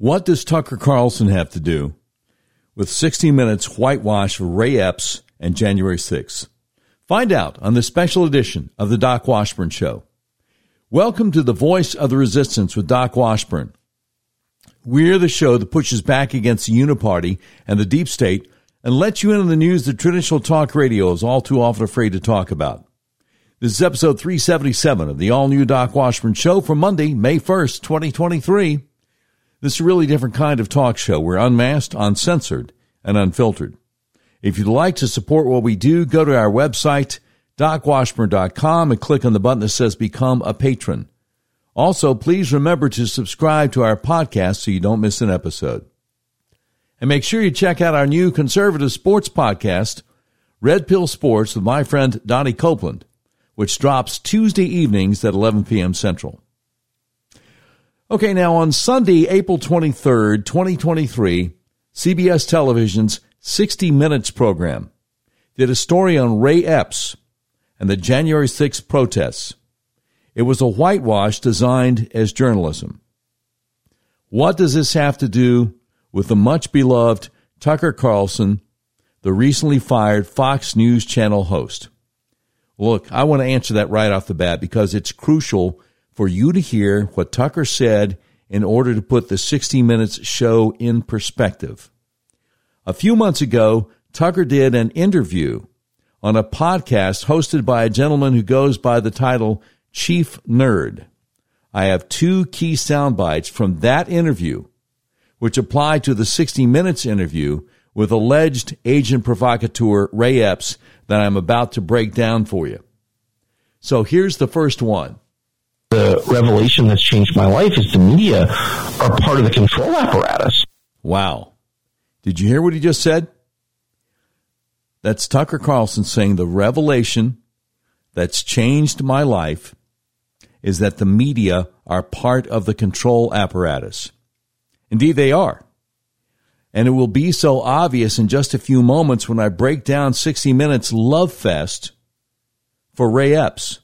What does Tucker Carlson have to do with 60 Minutes whitewash of Ray Epps and January 6th? Find out on the special edition of the Doc Washburn Show. Welcome to the Voice of the Resistance with Doc Washburn. We're the show that pushes back against the Uniparty and the deep state and lets you in on the news that traditional talk radio is all too often afraid to talk about. This is episode 377 of the all new Doc Washburn Show for Monday, May 1st, 2023. This is a really different kind of talk show. We're unmasked, uncensored, and unfiltered. If you'd like to support what we do, go to our website, docwashburn.com, and click on the button that says Become a Patron. Also, please remember to subscribe to our podcast so you don't miss an episode. And make sure you check out our new conservative sports podcast, Red Pill Sports, with my friend Donnie Copeland, which drops Tuesday evenings at 11 p.m. Central. Okay, now on Sunday, April 23rd, 2023, CBS Television's 60 Minutes program did a story on Ray Epps and the January 6th protests. It was a whitewash designed as journalism. What does this have to do with the much beloved Tucker Carlson, the recently fired Fox News Channel host? Look, I want to answer that right off the bat because it's crucial for you to hear what Tucker said in order to put the 60 Minutes show in perspective. A few months ago, Tucker did an interview on a podcast hosted by a gentleman who goes by the title Chief Nerd. I have two key sound bites from that interview, which apply to the 60 Minutes interview with alleged agent provocateur Ray Epps that I'm about to break down for you. So here's the first one the revelation that's changed my life is the media are part of the control apparatus. Wow. Did you hear what he just said? That's Tucker Carlson saying the revelation that's changed my life is that the media are part of the control apparatus. Indeed, they are. And it will be so obvious in just a few moments when I break down 60 Minutes Love Fest for Ray Epps.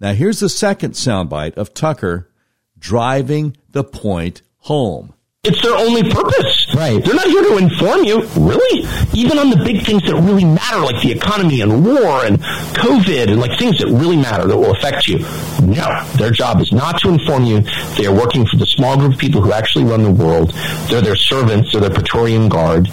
Now, here's the second soundbite of Tucker driving the point home. It's their only purpose. Right. They're not here to inform you, really. Even on the big things that really matter, like the economy and war and COVID and like things that really matter that will affect you. No. Their job is not to inform you. They are working for the small group of people who actually run the world. They're their servants. They're their Praetorian Guard.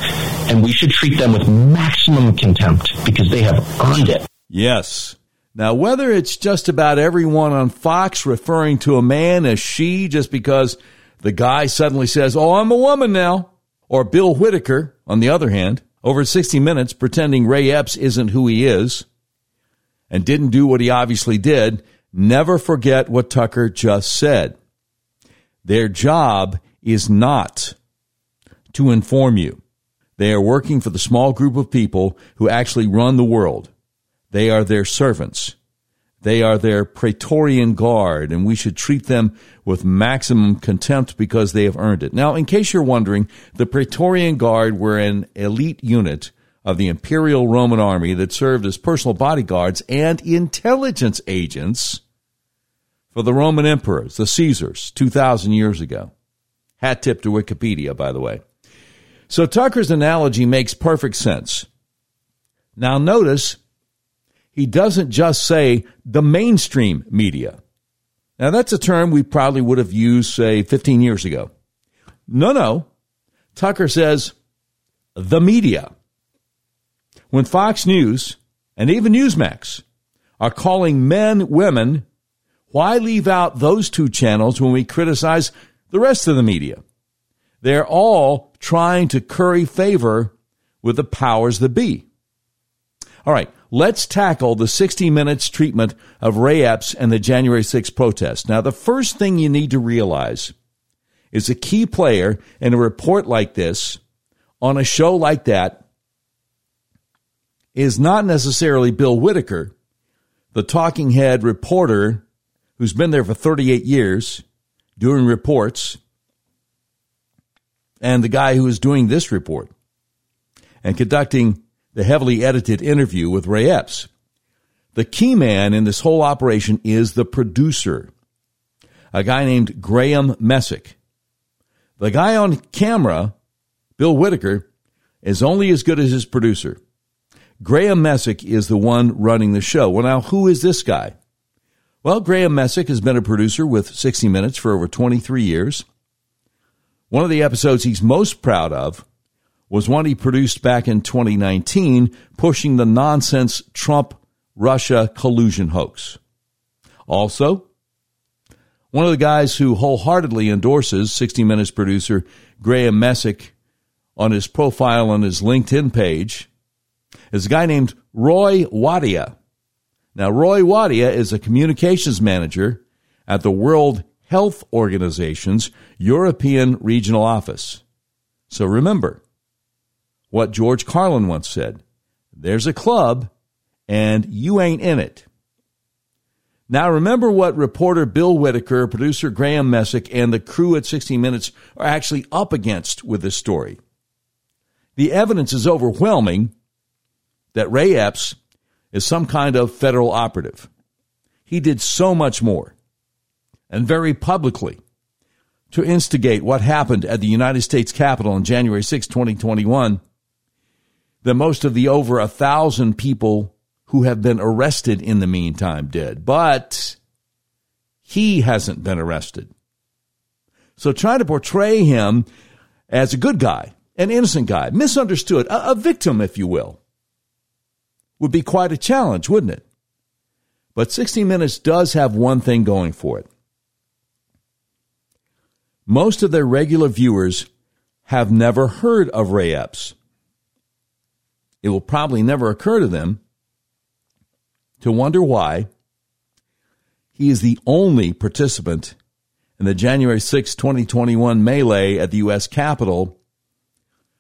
And we should treat them with maximum contempt because they have earned it. Yes. Now, whether it's just about everyone on Fox referring to a man as she just because the guy suddenly says, Oh, I'm a woman now, or Bill Whitaker, on the other hand, over 60 minutes pretending Ray Epps isn't who he is and didn't do what he obviously did, never forget what Tucker just said. Their job is not to inform you. They are working for the small group of people who actually run the world. They are their servants. They are their Praetorian Guard, and we should treat them with maximum contempt because they have earned it. Now, in case you're wondering, the Praetorian Guard were an elite unit of the Imperial Roman Army that served as personal bodyguards and intelligence agents for the Roman emperors, the Caesars, 2,000 years ago. Hat tip to Wikipedia, by the way. So Tucker's analogy makes perfect sense. Now, notice he doesn't just say the mainstream media. Now, that's a term we probably would have used, say, 15 years ago. No, no. Tucker says the media. When Fox News and even Newsmax are calling men women, why leave out those two channels when we criticize the rest of the media? They're all trying to curry favor with the powers that be. All right, let's tackle the 60 minutes treatment of Ray Epps and the January 6th protest. Now, the first thing you need to realize is a key player in a report like this, on a show like that, is not necessarily Bill Whitaker, the talking head reporter who's been there for 38 years doing reports, and the guy who is doing this report and conducting the heavily edited interview with Ray Epps. The key man in this whole operation is the producer, a guy named Graham Messick. The guy on camera, Bill Whitaker, is only as good as his producer. Graham Messick is the one running the show. Well, now, who is this guy? Well, Graham Messick has been a producer with 60 Minutes for over 23 years. One of the episodes he's most proud of was one he produced back in 2019, pushing the nonsense Trump Russia collusion hoax. Also, one of the guys who wholeheartedly endorses 60 Minutes producer Graham Messick on his profile on his LinkedIn page is a guy named Roy Wadia. Now, Roy Wadia is a communications manager at the World Health Organization's European Regional Office. So remember what George Carlin once said there's a club and you ain't in it. Now, remember what reporter Bill Whitaker, producer Graham Messick, and the crew at 60 Minutes are actually up against with this story. The evidence is overwhelming that Ray Epps is some kind of federal operative. He did so much more, and very publicly, to instigate what happened at the United States Capitol on January 6, 2021, than most of the over a thousand people who have been arrested in the meantime did. But he hasn't been arrested. So trying to portray him as a good guy, an innocent guy, misunderstood, a, a victim, if you will, would be quite a challenge, wouldn't it? But 60 Minutes does have one thing going for it. Most of their regular viewers have never heard of Ray Epps. It will probably never occur to them to wonder why he is the only participant in the January 6, 2021 melee at the U.S. Capitol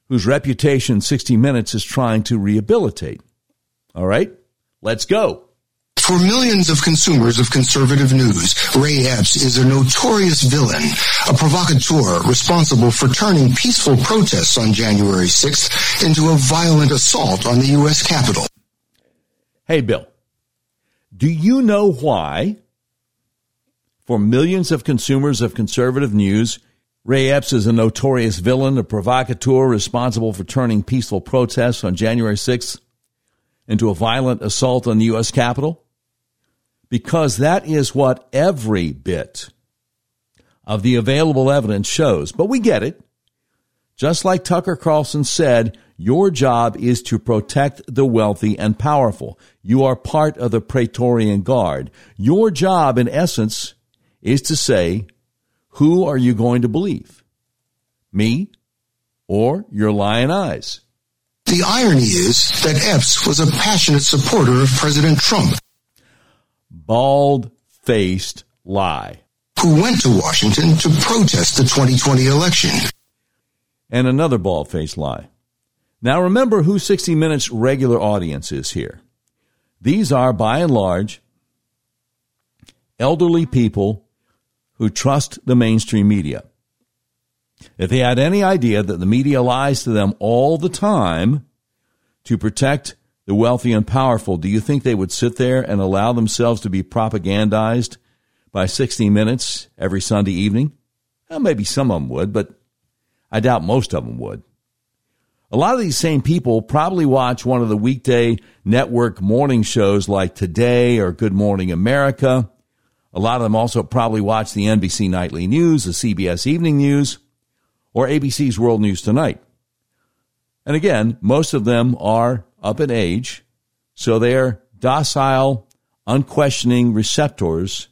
whose reputation 60 Minutes is trying to rehabilitate. All right, let's go. For millions of consumers of conservative news, Ray Epps is a notorious villain, a provocateur responsible for turning peaceful protests on January 6th into a violent assault on the U.S. Capitol. Hey, Bill. Do you know why, for millions of consumers of conservative news, Ray Epps is a notorious villain, a provocateur responsible for turning peaceful protests on January 6th into a violent assault on the U.S. Capitol? Because that is what every bit of the available evidence shows. But we get it. Just like Tucker Carlson said, your job is to protect the wealthy and powerful. You are part of the Praetorian Guard. Your job, in essence, is to say, who are you going to believe? Me or your lying eyes? The irony is that Epps was a passionate supporter of President Trump. Bald faced lie. Who went to Washington to protest the 2020 election. And another bald faced lie. Now remember who 60 Minutes regular audience is here. These are, by and large, elderly people who trust the mainstream media. If they had any idea that the media lies to them all the time to protect the wealthy and powerful, do you think they would sit there and allow themselves to be propagandized by 60 Minutes every Sunday evening? Well, maybe some of them would, but I doubt most of them would. A lot of these same people probably watch one of the weekday network morning shows like Today or Good Morning America. A lot of them also probably watch the NBC Nightly News, the CBS Evening News, or ABC's World News Tonight. And again, most of them are up in age, so they're docile, unquestioning receptors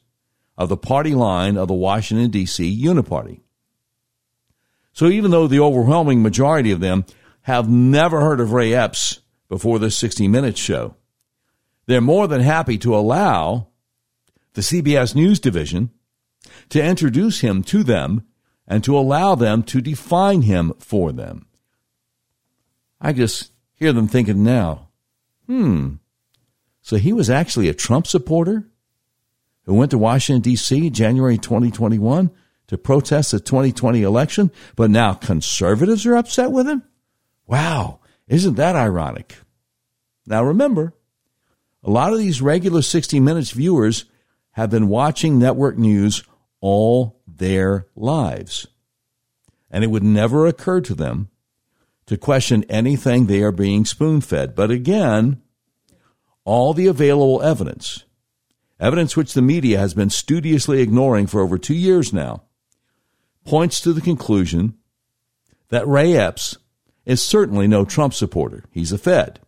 of the party line of the Washington, D.C. Uniparty. So even though the overwhelming majority of them have never heard of Ray Epps before this 60 Minutes show. They're more than happy to allow the CBS News division to introduce him to them and to allow them to define him for them. I just hear them thinking now, hmm, so he was actually a Trump supporter who went to Washington, D.C. January 2021 to protest the 2020 election, but now conservatives are upset with him? Wow, isn't that ironic? Now remember, a lot of these regular 60 Minutes viewers have been watching network news all their lives. and it would never occur to them to question anything they are being spoon fed. But again, all the available evidence, evidence which the media has been studiously ignoring for over two years now, points to the conclusion that Ray Epps is certainly no Trump supporter. He's a Fed.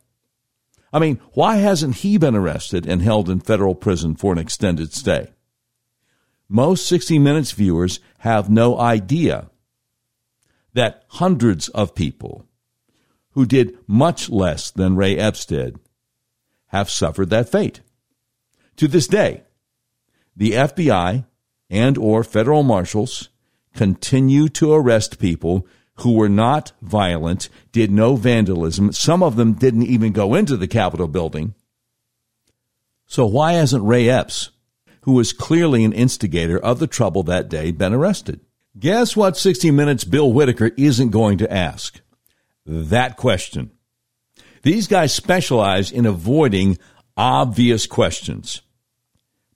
I mean, why hasn't he been arrested and held in federal prison for an extended stay? Most 60 Minutes viewers have no idea that hundreds of people who did much less than Ray Epps did have suffered that fate. To this day, the FBI and or federal marshals continue to arrest people who were not violent, did no vandalism. Some of them didn't even go into the Capitol building. So why hasn't Ray Epps, who was clearly an instigator of the trouble that day, been arrested? Guess what 60 Minutes Bill Whitaker isn't going to ask? That question. These guys specialize in avoiding obvious questions.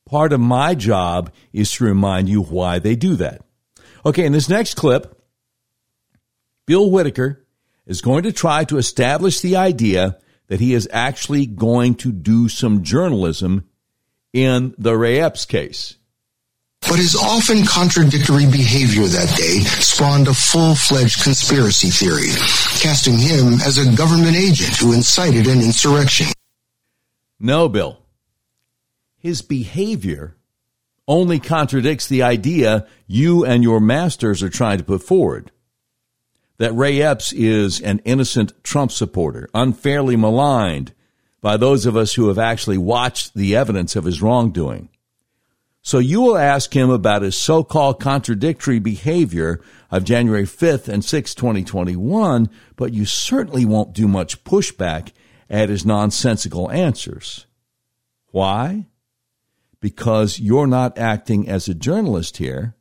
Part of my job is to remind you why they do that. Okay, in this next clip, Bill Whitaker is going to try to establish the idea that he is actually going to do some journalism in the Ray Epps case. But his often contradictory behavior that day spawned a full-fledged conspiracy theory, casting him as a government agent who incited an insurrection. No, Bill. His behavior only contradicts the idea you and your masters are trying to put forward that Ray Epps is an innocent Trump supporter, unfairly maligned by those of us who have actually watched the evidence of his wrongdoing. So you will ask him about his so-called contradictory behavior of January 5th and 6th, 2021, but you certainly won't do much pushback at his nonsensical answers. Why? Because you're not acting as a journalist here,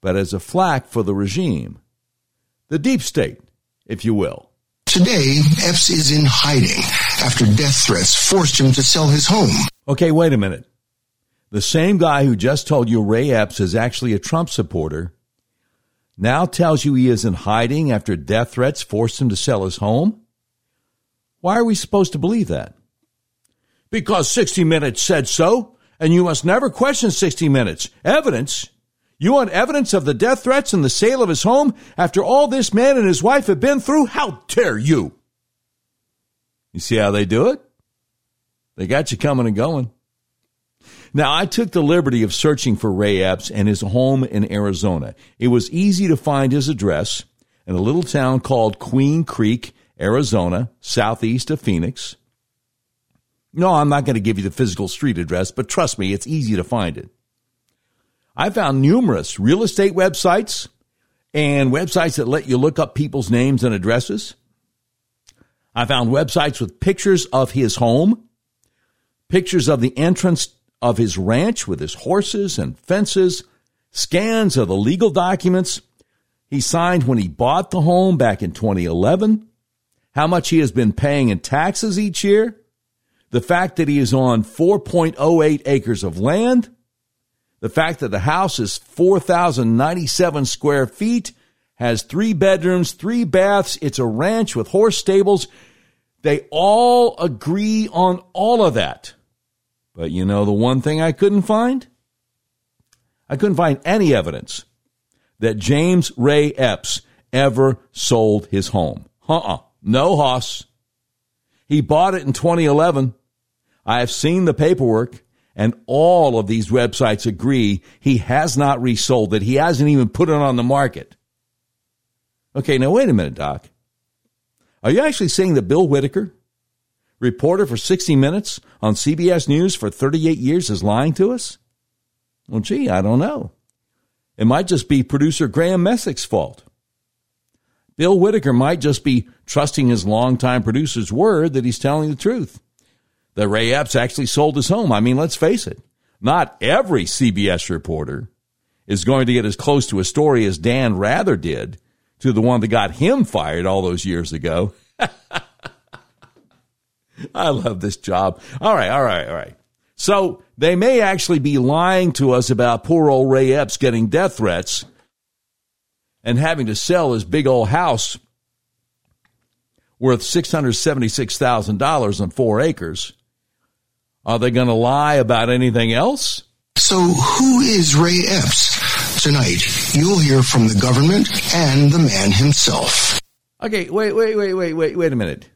but as a flack for the regime the deep state, if you will. Today, Epps is in hiding after death threats forced him to sell his home. Okay, wait a minute. The same guy who just told you Ray Epps is actually a Trump supporter now tells you he is in hiding after death threats forced him to sell his home? Why are we supposed to believe that? Because 60 Minutes said so, and you must never question 60 Minutes. Evidence you want evidence of the death threats and the sale of his home after all this man and his wife have been through? How dare you? You see how they do it? They got you coming and going. Now, I took the liberty of searching for Ray Epps and his home in Arizona. It was easy to find his address in a little town called Queen Creek, Arizona, southeast of Phoenix. No, I'm not going to give you the physical street address, but trust me, it's easy to find it. I found numerous real estate websites and websites that let you look up people's names and addresses. I found websites with pictures of his home, pictures of the entrance of his ranch with his horses and fences, scans of the legal documents he signed when he bought the home back in 2011, how much he has been paying in taxes each year, the fact that he is on 4.08 acres of land, the fact that the house is 4,097 square feet, has three bedrooms, three baths, it's a ranch with horse stables. They all agree on all of that. But you know the one thing I couldn't find? I couldn't find any evidence that James Ray Epps ever sold his home. Uh-uh. No, Hoss. He bought it in 2011. I have seen the paperwork. And all of these websites agree he has not resold it. He hasn't even put it on the market. Okay, now wait a minute, Doc. Are you actually saying that Bill Whitaker, reporter for 60 Minutes on CBS News for 38 years, is lying to us? Well, gee, I don't know. It might just be producer Graham Messick's fault. Bill Whitaker might just be trusting his longtime producer's word that he's telling the truth that Ray Epps actually sold his home. I mean, let's face it, not every CBS reporter is going to get as close to a story as Dan Rather did to the one that got him fired all those years ago. I love this job. All right, all right, all right. So they may actually be lying to us about poor old Ray Epps getting death threats. and having to sell his big old house worth $676,000 on four acres. Are they going to lie about anything else? So who is Ray Epps? Tonight, you'll hear from the government and the man himself. Okay, wait, wait, wait, wait, wait, wait a minute.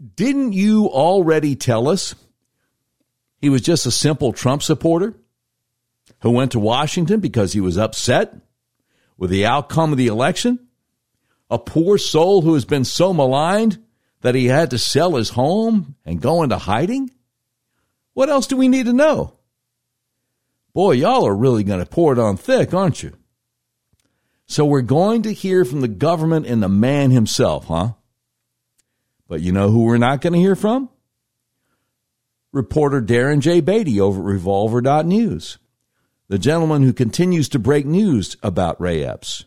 Didn't you already tell us he was just a simple Trump supporter who went to Washington because he was upset with the outcome of the election? A poor soul who has been so maligned that he had to sell his home and go into hiding? What else do we need to know? Boy, y'all are really going to pour it on thick, aren't you? So we're going to hear from the government and the man himself, huh? But you know who we're not going to hear from? Reporter Darren J. Beatty over at Revolver.news, the gentleman who continues to break news about Ray Epps,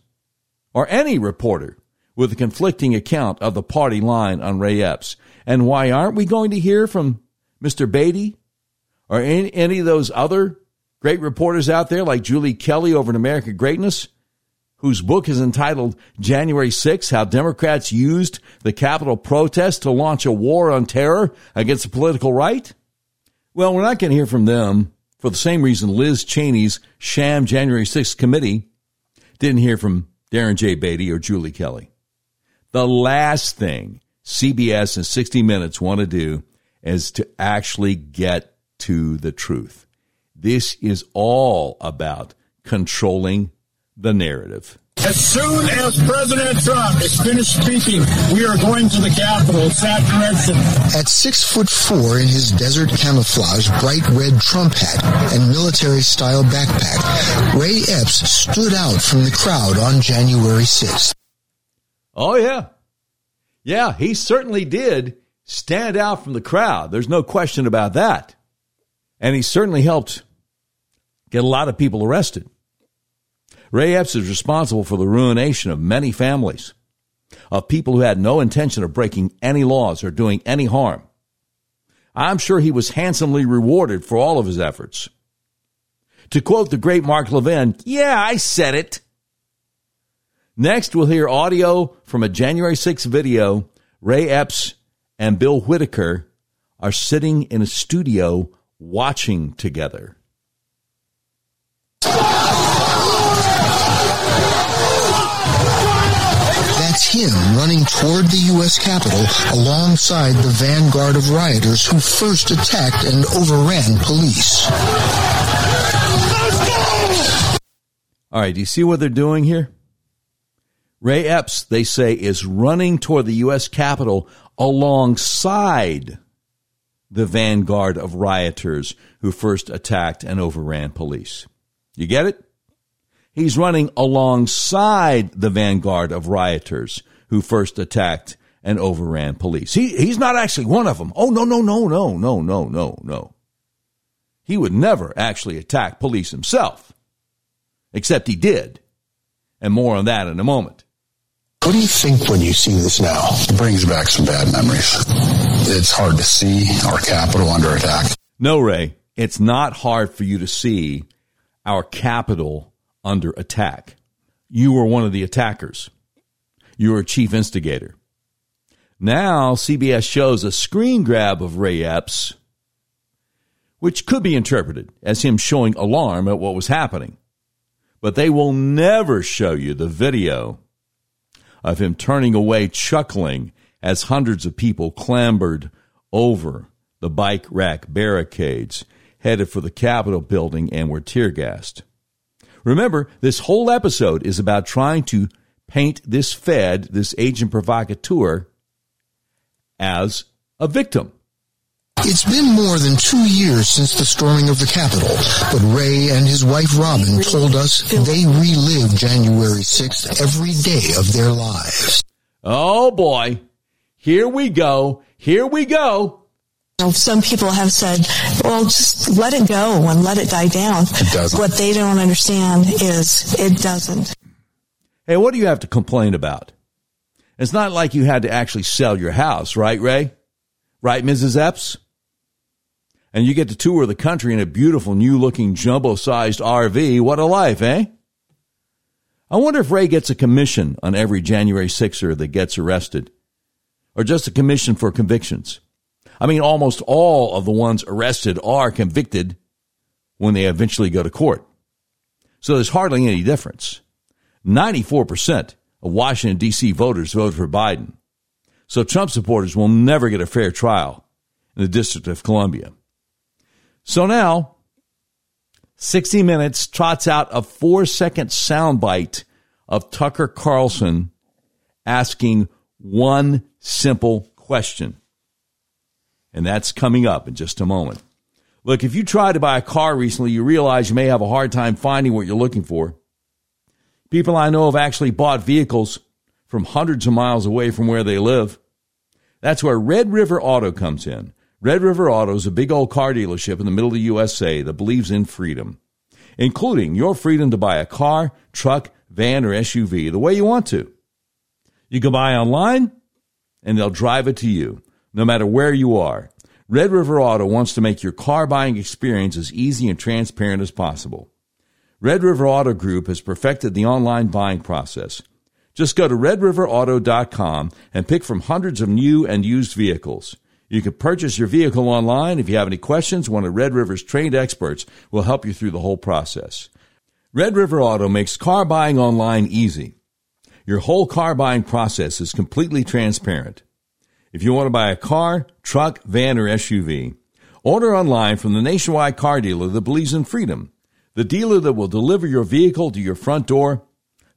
or any reporter with a conflicting account of the party line on Ray Epps. And why aren't we going to hear from Mr. Beatty or any, any of those other great reporters out there like Julie Kelly over at American Greatness, whose book is entitled January 6 How Democrats Used the Capitol Protest to Launch a War on Terror Against the Political Right? Well, we're not going to hear from them for the same reason Liz Cheney's sham January 6 committee didn't hear from Darren J. Beatty or Julie Kelly. The last thing CBS and 60 Minutes want to do is to actually get to the truth. This is all about controlling the narrative. As soon as President Trump is finished speaking, we are going to the Capitol. That direction. At six foot four in his desert camouflage, bright red Trump hat and military style backpack, Ray Epps stood out from the crowd on January 6th. Oh, yeah. Yeah, he certainly did stand out from the crowd. There's no question about that. And he certainly helped get a lot of people arrested. Ray Epps is responsible for the ruination of many families, of people who had no intention of breaking any laws or doing any harm. I'm sure he was handsomely rewarded for all of his efforts. To quote the great Mark Levin, yeah, I said it. Next, we'll hear audio from a January 6 video. Ray Epps and Bill Whitaker are sitting in a studio watching together. Him running toward the U.S. Capitol alongside the vanguard of rioters who first attacked and overran police. All right, do you see what they're doing here? Ray Epps, they say, is running toward the U.S. Capitol alongside the vanguard of rioters who first attacked and overran police. You get it? He's running alongside the vanguard of rioters who first attacked and overran police. He, he's not actually one of them. Oh, no, no, no, no, no, no, no, no. He would never actually attack police himself, except he did. And more on that in a moment. What do you think when you see this now? It brings back some bad memories. It's hard to see our capital under attack. No, Ray, it's not hard for you to see our capital under attack. You were one of the attackers. You were a chief instigator. Now, CBS shows a screen grab of Ray Epps, which could be interpreted as him showing alarm at what was happening. But they will never show you the video of him turning away chuckling as hundreds of people clambered over the bike rack barricades headed for the Capitol building and were tear gassed. Remember, this whole episode is about trying to paint this Fed, this agent provocateur, as a victim. It's been more than two years since the storming of the Capitol, but Ray and his wife Robin told us they relive January 6th every day of their lives. Oh boy. Here we go. Here we go. Some people have said, well, just let it go and let it die down. It doesn't. What they don't understand is it doesn't. Hey, what do you have to complain about? It's not like you had to actually sell your house, right, Ray? Right, Mrs. Epps? And you get to tour the country in a beautiful new looking jumbo sized RV. What a life, eh? I wonder if Ray gets a commission on every January 6er that gets arrested, or just a commission for convictions. I mean, almost all of the ones arrested are convicted when they eventually go to court. So there's hardly any difference. 94% of Washington, D.C. voters voted for Biden. So Trump supporters will never get a fair trial in the District of Columbia. So now, 60 Minutes trots out a four second soundbite of Tucker Carlson asking one simple question. And that's coming up in just a moment. Look, if you tried to buy a car recently, you realize you may have a hard time finding what you're looking for. People I know have actually bought vehicles from hundreds of miles away from where they live. That's where Red River Auto comes in. Red River Auto is a big old car dealership in the middle of the USA that believes in freedom, including your freedom to buy a car, truck, van, or SUV the way you want to. You can buy online and they'll drive it to you, no matter where you are. Red River Auto wants to make your car buying experience as easy and transparent as possible. Red River Auto Group has perfected the online buying process. Just go to redriverauto.com and pick from hundreds of new and used vehicles. You can purchase your vehicle online. If you have any questions, one of Red River's trained experts will help you through the whole process. Red River Auto makes car buying online easy. Your whole car buying process is completely transparent. If you want to buy a car, truck, van, or SUV, order online from the nationwide car dealer that believes in freedom. The dealer that will deliver your vehicle to your front door,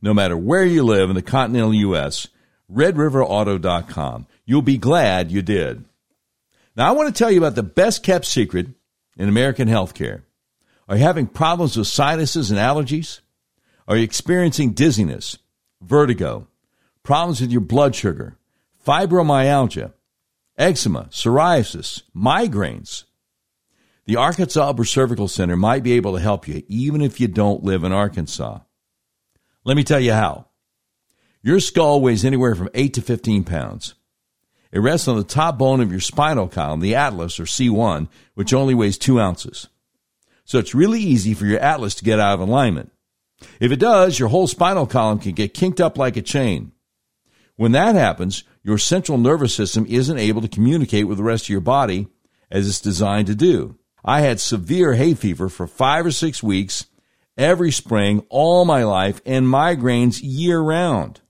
no matter where you live in the continental U.S., redriverauto.com. You'll be glad you did. Now, I want to tell you about the best kept secret in American healthcare. Are you having problems with sinuses and allergies? Are you experiencing dizziness, vertigo, problems with your blood sugar, fibromyalgia, eczema, psoriasis, migraines? The Arkansas Upper Cervical Center might be able to help you even if you don't live in Arkansas. Let me tell you how. Your skull weighs anywhere from 8 to 15 pounds. It rests on the top bone of your spinal column, the atlas or C1, which only weighs 2 ounces. So it's really easy for your atlas to get out of alignment. If it does, your whole spinal column can get kinked up like a chain. When that happens, your central nervous system isn't able to communicate with the rest of your body as it's designed to do. I had severe hay fever for five or six weeks every spring all my life and migraines year round.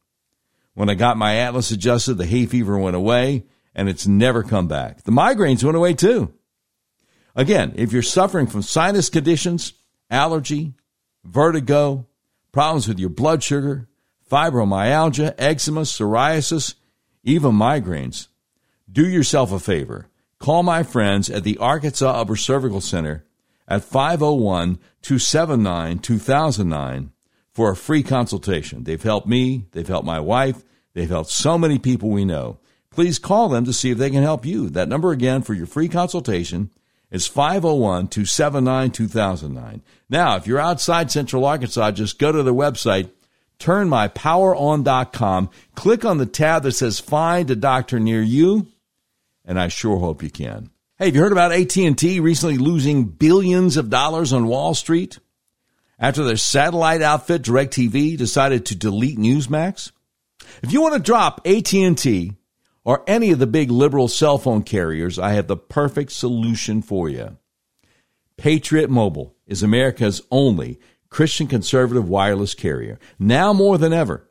When I got my atlas adjusted, the hay fever went away and it's never come back. The migraines went away too. Again, if you're suffering from sinus conditions, allergy, vertigo, problems with your blood sugar, fibromyalgia, eczema, psoriasis, even migraines, do yourself a favor. Call my friends at the Arkansas Upper Cervical Center at 501 279 2009 for a free consultation. They've helped me, they've helped my wife, they've helped so many people we know. Please call them to see if they can help you. That number again for your free consultation is 501 279 2009. Now, if you're outside Central Arkansas, just go to their website, turnmypoweron.com, click on the tab that says Find a Doctor Near You, and I sure hope you can. Hey, have you heard about AT&T recently losing billions of dollars on Wall Street after their satellite outfit DirecTV decided to delete Newsmax? If you want to drop AT&T or any of the big liberal cell phone carriers, I have the perfect solution for you. Patriot Mobile is America's only Christian conservative wireless carrier. Now more than ever,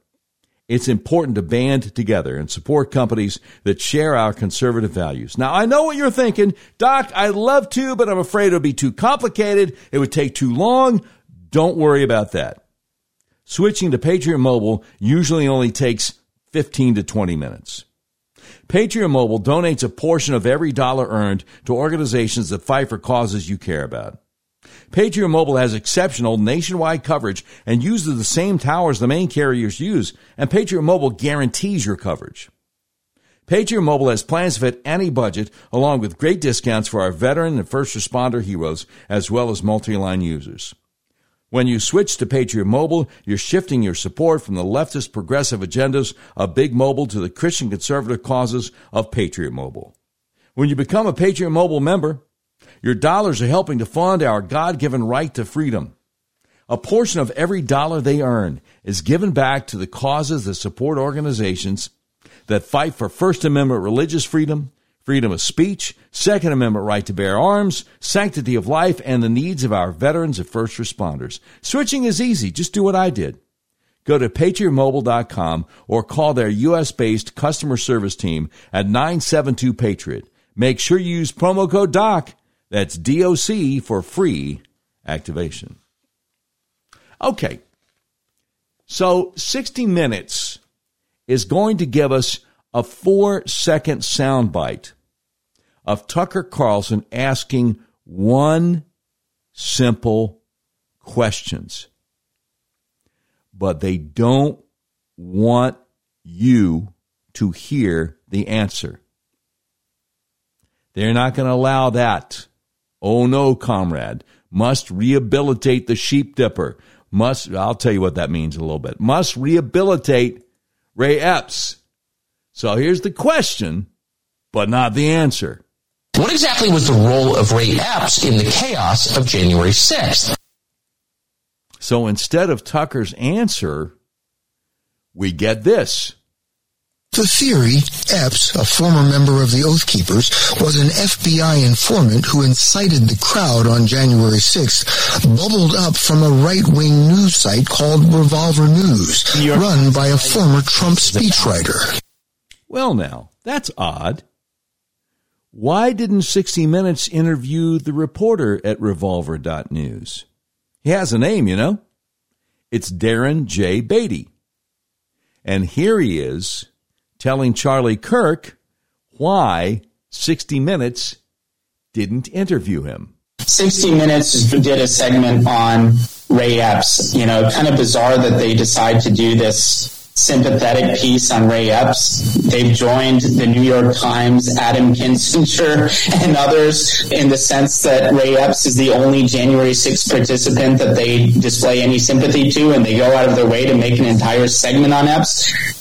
it's important to band together and support companies that share our conservative values. Now, I know what you're thinking. Doc, I'd love to, but I'm afraid it would be too complicated. It would take too long. Don't worry about that. Switching to Patriot Mobile usually only takes 15 to 20 minutes. Patriot Mobile donates a portion of every dollar earned to organizations that fight for causes you care about. Patriot Mobile has exceptional nationwide coverage and uses the same towers the main carriers use, and Patriot Mobile guarantees your coverage. Patriot Mobile has plans to fit any budget, along with great discounts for our veteran and first responder heroes, as well as multi-line users. When you switch to Patriot Mobile, you're shifting your support from the leftist progressive agendas of Big Mobile to the Christian conservative causes of Patriot Mobile. When you become a Patriot Mobile member, your dollars are helping to fund our God given right to freedom. A portion of every dollar they earn is given back to the causes that support organizations that fight for First Amendment religious freedom, freedom of speech, Second Amendment right to bear arms, sanctity of life, and the needs of our veterans and first responders. Switching is easy. Just do what I did. Go to patriotmobile.com or call their U.S. based customer service team at 972 Patriot. Make sure you use promo code DOC. That's DOC for free activation. Okay. So 60 Minutes is going to give us a four second soundbite of Tucker Carlson asking one simple questions. But they don't want you to hear the answer. They're not going to allow that. Oh no, comrade. Must rehabilitate the sheep dipper. Must, I'll tell you what that means in a little bit. Must rehabilitate Ray Epps. So here's the question, but not the answer. What exactly was the role of Ray Epps in the chaos of January 6th? So instead of Tucker's answer, we get this. The theory, Epps, a former member of the Oath Keepers, was an FBI informant who incited the crowd on January 6th, bubbled up from a right-wing news site called Revolver News, run by a former Trump speechwriter. Well, now, that's odd. Why didn't 60 Minutes interview the reporter at revolver.news? He has a name, you know. It's Darren J. Beatty. And here he is telling Charlie Kirk why 60 Minutes didn't interview him. 60 Minutes did a segment on Ray Epps. You know, kind of bizarre that they decide to do this sympathetic piece on Ray Epps. They've joined the New York Times, Adam Kinzinger, and others in the sense that Ray Epps is the only January 6th participant that they display any sympathy to, and they go out of their way to make an entire segment on Epps.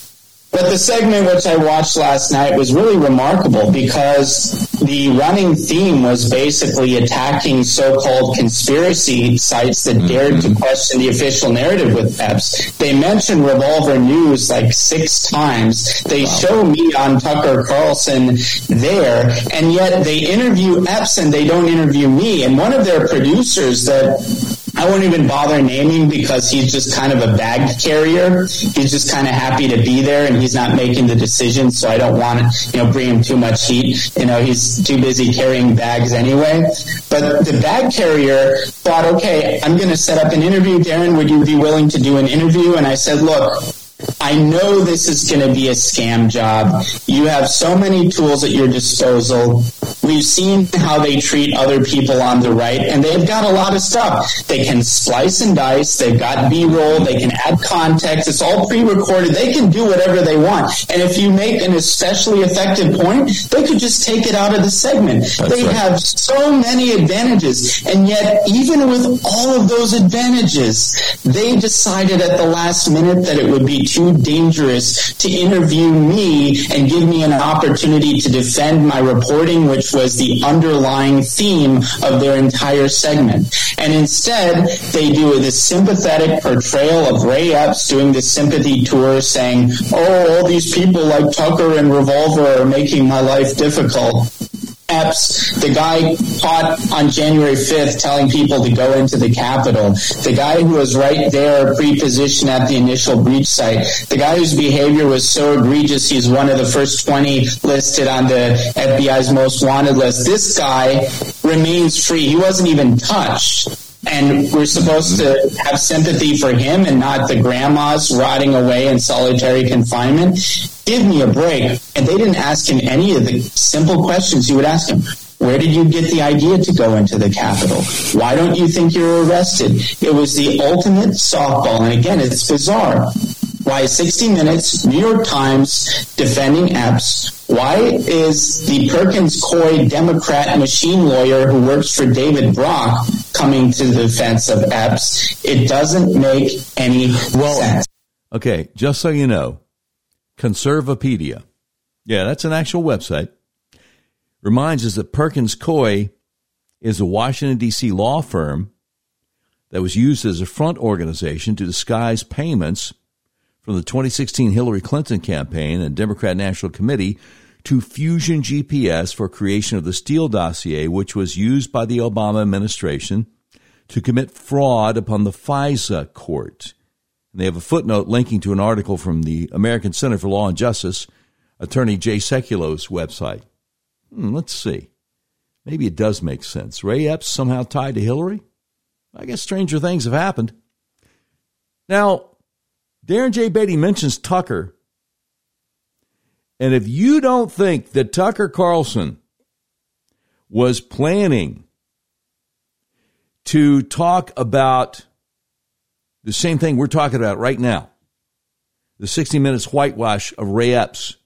But the segment which I watched last night was really remarkable because the running theme was basically attacking so-called conspiracy sites that mm-hmm. dared to question the official narrative with Epps. They mentioned Revolver News like six times. They wow. show me on Tucker Carlson there, and yet they interview Epps and they don't interview me. And one of their producers that I won't even bother naming because he's just kind of a bag carrier. He's just kind of happy to be there and he's not making the decisions. So I don't want to, you know, bring him too much heat. You know, he's too busy carrying bags anyway. But the bag carrier thought, okay, I'm going to set up an interview. Darren, would you be willing to do an interview? And I said, look, I know this is going to be a scam job. You have so many tools at your disposal. We've seen how they treat other people on the right, and they've got a lot of stuff. They can slice and dice. They've got B-roll. They can add context. It's all pre-recorded. They can do whatever they want. And if you make an especially effective point, they could just take it out of the segment. That's they right. have so many advantages, and yet even with all of those advantages, they decided at the last minute that it would be too dangerous to interview me and give me an opportunity to defend my reporting, which was the underlying theme of their entire segment. And instead, they do this sympathetic portrayal of Ray Epps doing this sympathy tour saying, oh, all these people like Tucker and Revolver are making my life difficult. Epps, the guy caught on January 5th telling people to go into the Capitol, the guy who was right there pre-positioned at the initial breach site, the guy whose behavior was so egregious he's one of the first 20 listed on the FBI's most wanted list. This guy remains free. He wasn't even touched and we're supposed to have sympathy for him and not the grandmas rotting away in solitary confinement. Give me a break. And they didn't ask him any of the simple questions you would ask him. Where did you get the idea to go into the Capitol? Why don't you think you're arrested? It was the ultimate softball. And again, it's bizarre. Why 60 Minutes, New York Times defending Epps? Why is the Perkins Coie Democrat machine lawyer who works for David Brock coming to the defense of Epps? It doesn't make any well, sense. Okay, just so you know, Conservapedia, yeah, that's an actual website, reminds us that Perkins Coie is a Washington, D.C. law firm that was used as a front organization to disguise payments from the 2016 Hillary Clinton campaign and Democrat National Committee to Fusion GPS for creation of the Steele dossier, which was used by the Obama administration to commit fraud upon the FISA court. And they have a footnote linking to an article from the American Center for Law and Justice, attorney Jay Sekulow's website. Hmm, let's see. Maybe it does make sense. Ray Epps somehow tied to Hillary? I guess stranger things have happened. Now, Darren J. Beattie mentions Tucker. And if you don't think that Tucker Carlson was planning to talk about the same thing we're talking about right now the 60 Minutes whitewash of Ray Epps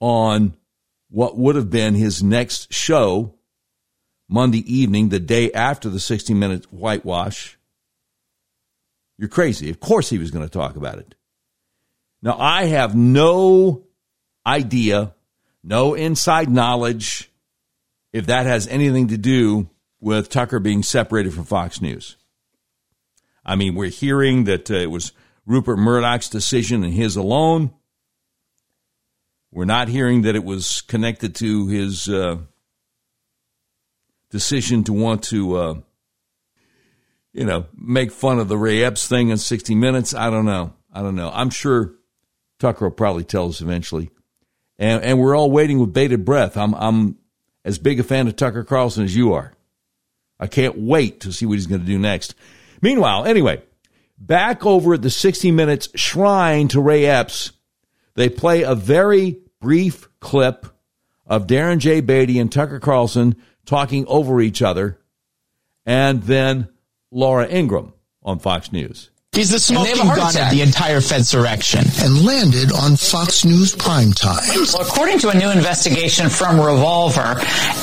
on what would have been his next show Monday evening, the day after the 60 Minutes whitewash. You're crazy. Of course he was going to talk about it. Now, I have no idea, no inside knowledge if that has anything to do with Tucker being separated from Fox News. I mean, we're hearing that uh, it was Rupert Murdoch's decision and his alone. We're not hearing that it was connected to his uh, decision to want to, uh, you know, make fun of the Ray Epps thing in 60 Minutes. I don't know. I don't know. I'm sure Tucker will probably tell us eventually. And, and we're all waiting with bated breath. I'm, I'm as big a fan of Tucker Carlson as you are. I can't wait to see what he's going to do next. Meanwhile, anyway, back over at the 60 Minutes shrine to Ray Epps, they play a very brief clip of Darren J. Beattie and Tucker Carlson talking over each other, and then Laura Ingraham on Fox News. He's the smoking gun of the entire Fedsurrection. And landed on Fox News primetime. Well, according to a new investigation from Revolver,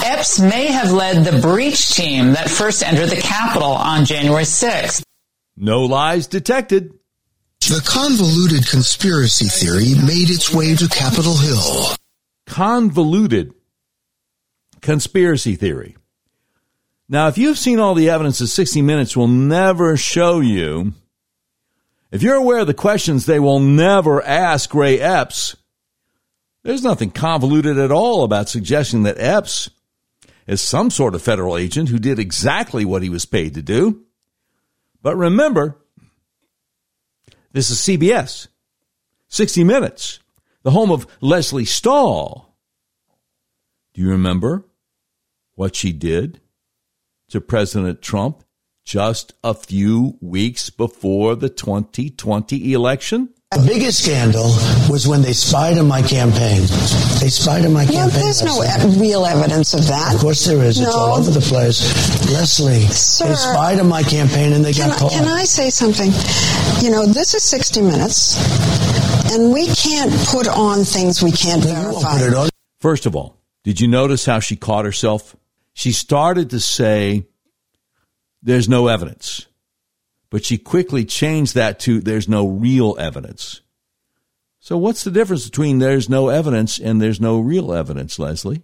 Epps may have led the breach team that first entered the Capitol on January 6th. No lies detected. The convoluted conspiracy theory made its way to Capitol Hill. Convoluted conspiracy theory. Now, if you've seen all the evidence that 60 Minutes will never show you, if you're aware of the questions they will never ask Ray Epps, there's nothing convoluted at all about suggesting that Epps is some sort of federal agent who did exactly what he was paid to do. But remember, this is CBS, 60 Minutes, the home of Lesley Stahl. Do you remember what she did to President Trump just a few weeks before the 2020 election? The biggest scandal was when they spied on my campaign. They spied on my No, campaign. there's no e- real evidence of that. Of course there is. It's all over the place. Lesley, Sir, they spied on my campaign and they got I, caught. can I say something? You know, this is 60 Minutes, and we can't put on things we can't You verify. put it on. First of all, did you notice how she caught herself? She started to say, there's no evidence. But she quickly changed that to, there's no real evidence. So what's the difference between there's no evidence and there's no real evidence, Lesley?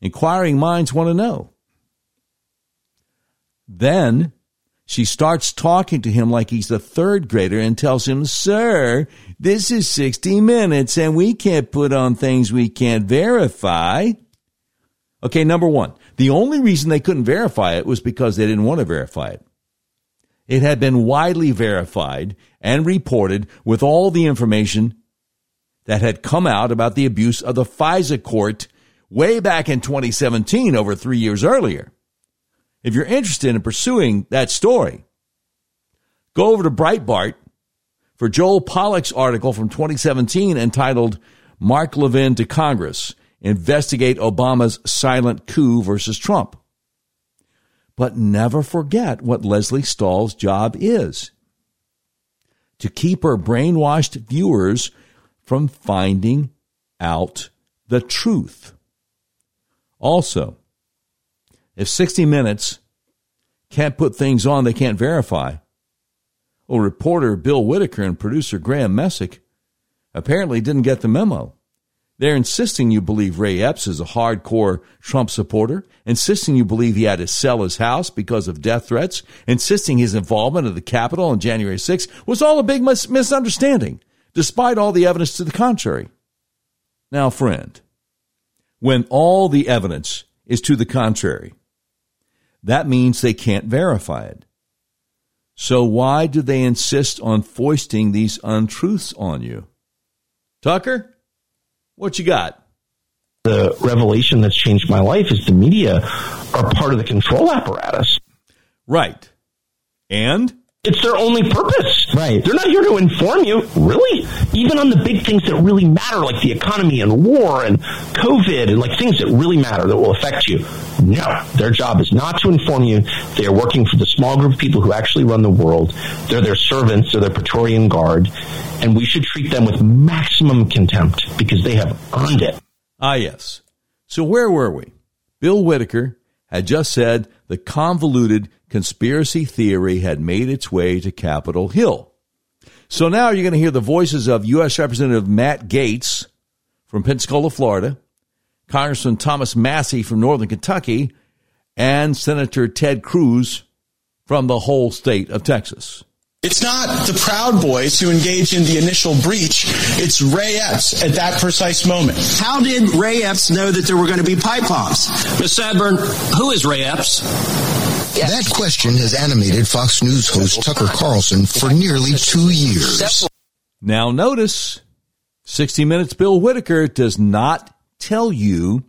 Inquiring minds want to know. Then she starts talking to him like he's a third grader and tells him, Sir, this is 60 minutes and we can't put on things we can't verify. Okay, number one, the only reason they couldn't verify it was because they didn't want to verify it. It had been widely verified and reported with all the information that had come out about the abuse of the FISA court way back in 2017, over three years earlier. If you're interested in pursuing that story, go over to Breitbart for Joel Pollak's article from 2017 entitled Mark Levin to Congress Investigate Obama's Silent Coup versus Trump. But never forget what Lesley Stahl's job is to keep her brainwashed viewers from finding out the truth. Also, if 60 Minutes can't put things on they can't verify, well, reporter Bill Whitaker and producer Graham Messick apparently didn't get the memo. They're insisting you believe Ray Epps is a hardcore Trump supporter, insisting you believe he had to sell his house because of death threats, insisting his involvement at the Capitol on January 6th was all a big mis- misunderstanding, despite all the evidence to the contrary. Now, friend, when all the evidence is to the contrary, that means they can't verify it. So why do they insist on foisting these untruths on you? Tucker? What you got? The revelation that's changed my life is the media are part of the control apparatus. Right. And? It's their only purpose. Right. They're not here to inform you, really. Even on the big things that really matter, like the economy and war and COVID and like things that really matter that will affect you. No, their job is not to inform you. They are working for the small group of people who actually run the world. They're their servants, they're their Praetorian Guard, and we should treat them with maximum contempt because they have earned it. Ah, yes. So where were we? Bill Whitaker had just said the convoluted conspiracy theory had made its way to Capitol Hill. So now you're going to hear the voices of U.S. Representative Matt Gaetz from Pensacola, Florida, Congressman Thomas Massie from Northern Kentucky, and Senator Ted Cruz from the whole state of Texas. It's not the Proud Boys who engage in the initial breach. It's Ray Epps at that precise moment. How did Ray Epps know that there were going to be pipe bombs? Ms. Sanborn, who is Ray Epps? That question has animated Fox News host Tucker Carlson for nearly two years. Now notice, 60 Minutes Bill Whitaker does not tell you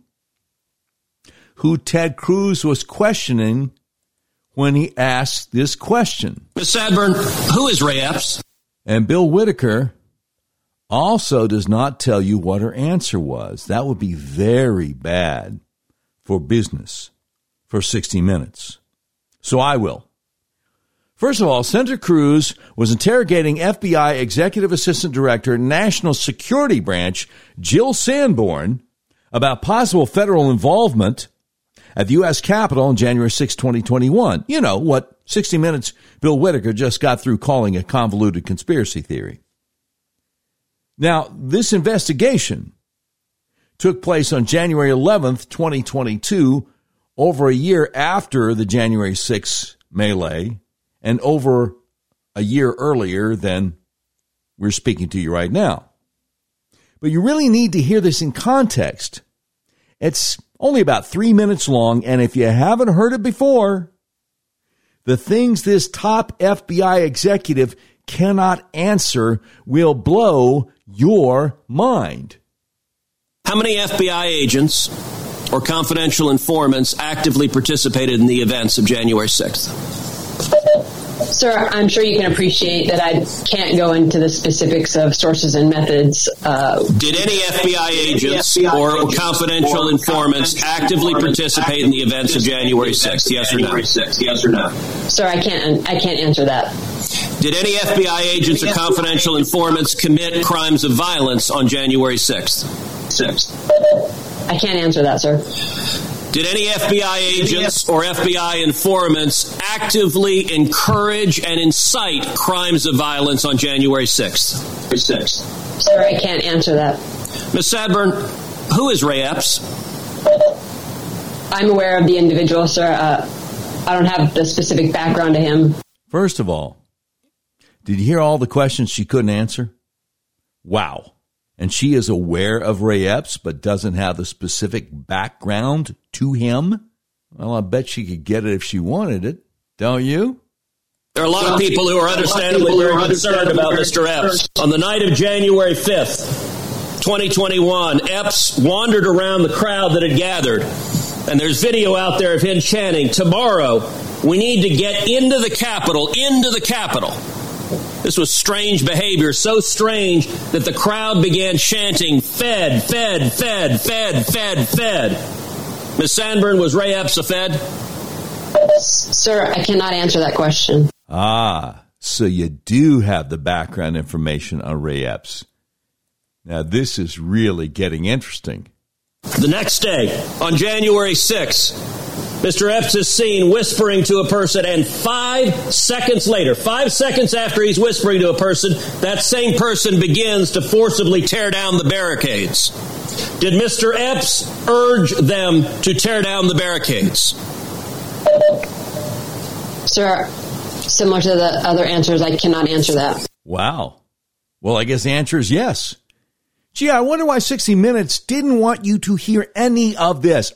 who Ted Cruz was questioning when he asked this question. Ms. Sanborn, who is Ray Epps? And Bill Whitaker also does not tell you what her answer was. That would be very bad for business for 60 minutes. So I will. First of all, Senator Cruz was interrogating FBI Executive Assistant Director, National Security Branch, Jill Sanborn, about possible federal involvement at the U.S. Capitol on January 6, 2021. You know, what 60 Minutes Bill Whitaker just got through calling a convoluted conspiracy theory. Now, this investigation took place on January 11th, 2022, over a year after the January 6th melee and over a year earlier than we're speaking to you right now. But you really need to hear this in context. It's only about three minutes long, and if you haven't heard it before, the things this top FBI executive cannot answer will blow your mind. How many FBI agents or confidential informants actively participated in the events of January 6th? Sir, I'm sure you can appreciate that I can't go into the specifics of sources and methods. Uh, Did any FBI agents FBI or agents confidential or informants actively participate in the events of January 6th? Yes or no? Yes or no? Sir, I can't. I can't answer that. Did any FBI agents or confidential informants commit crimes of violence on January 6th? 6th. I can't answer that, sir. Did any FBI agents or FBI informants actively encourage and incite crimes of violence on January 6th? 6th. Sir, I can't answer that. Ms. Sanborn, who is Ray Epps? I'm aware of the individual, sir. Uh, I don't have the specific background to him. First of all, did you hear all the questions she couldn't answer? Wow and she is aware of Ray Epps but doesn't have the specific background to him, well, I bet she could get it if she wanted it. Don't you? There are a lot of people who are understandably very concerned about Mr. Epps. On the night of January 5th, 2021, Epps wandered around the crowd that had gathered. And there's video out there of him chanting, Tomorrow, we need to get into the Capitol, into the Capitol. This was strange behavior, so strange that the crowd began chanting, Fed, Fed, Fed, Fed, Fed, Fed. Ms. Sanborn, was Ray Epps a Fed? Sir, I cannot answer that question. Ah, so you do have the background information on Ray Epps. Now, this is really getting interesting. The next day, on January 6th, Mr. Epps is seen whispering to a person, and five seconds later, five seconds after he's whispering to a person, that same person begins to forcibly tear down the barricades. Did Mr. Epps urge them to tear down the barricades? Sir, similar to the other answers, I cannot answer that. Wow. Well, I guess the answer is yes. Gee, I wonder why 60 Minutes didn't want you to hear any of this.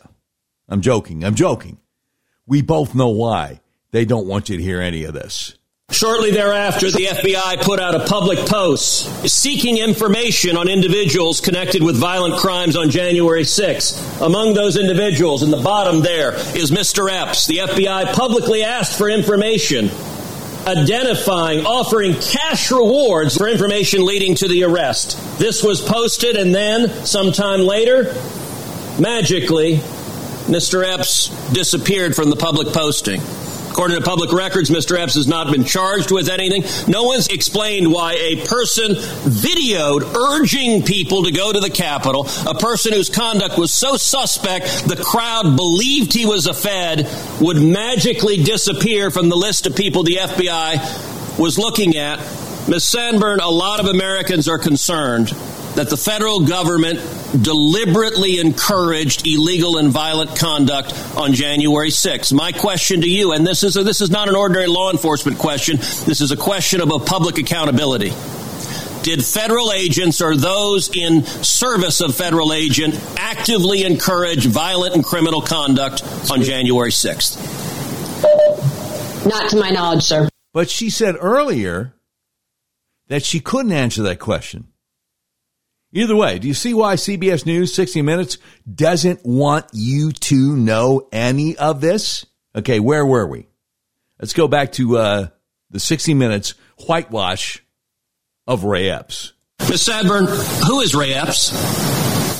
I'm joking. I'm joking. We both know why they don't want you to hear any of this. Shortly thereafter, the FBI put out a public post seeking information on individuals connected with violent crimes on January 6. Among those individuals, in the bottom there, is Mr. Epps. The FBI publicly asked for information identifying, offering cash rewards for information leading to the arrest. This was posted, and then, sometime later, magically, Mr. Epps disappeared from the public posting. According to public records, Mr. Epps has not been charged with anything. No one's explained why a person videoed urging people to go to the Capitol, a person whose conduct was so suspect the crowd believed he was a Fed, would magically disappear from the list of people the FBI was looking at. Ms. Sanborn, a lot of Americans are concerned that the federal government deliberately encouraged illegal and violent conduct on January 6th. My question to you, and this is a, this is not an ordinary law enforcement question. This is a question of a public accountability. Did federal agents or those in service of federal agent actively encourage violent and criminal conduct on January 6th? Not to my knowledge, sir. But she said earlier that she couldn't answer that question. Either way, do you see why CBS News 60 Minutes doesn't want you to know any of this? Okay, where were we? Let's go back to uh, the 60 Minutes whitewash of Ray Epps. Ms. Sanborn, who is Ray Epps?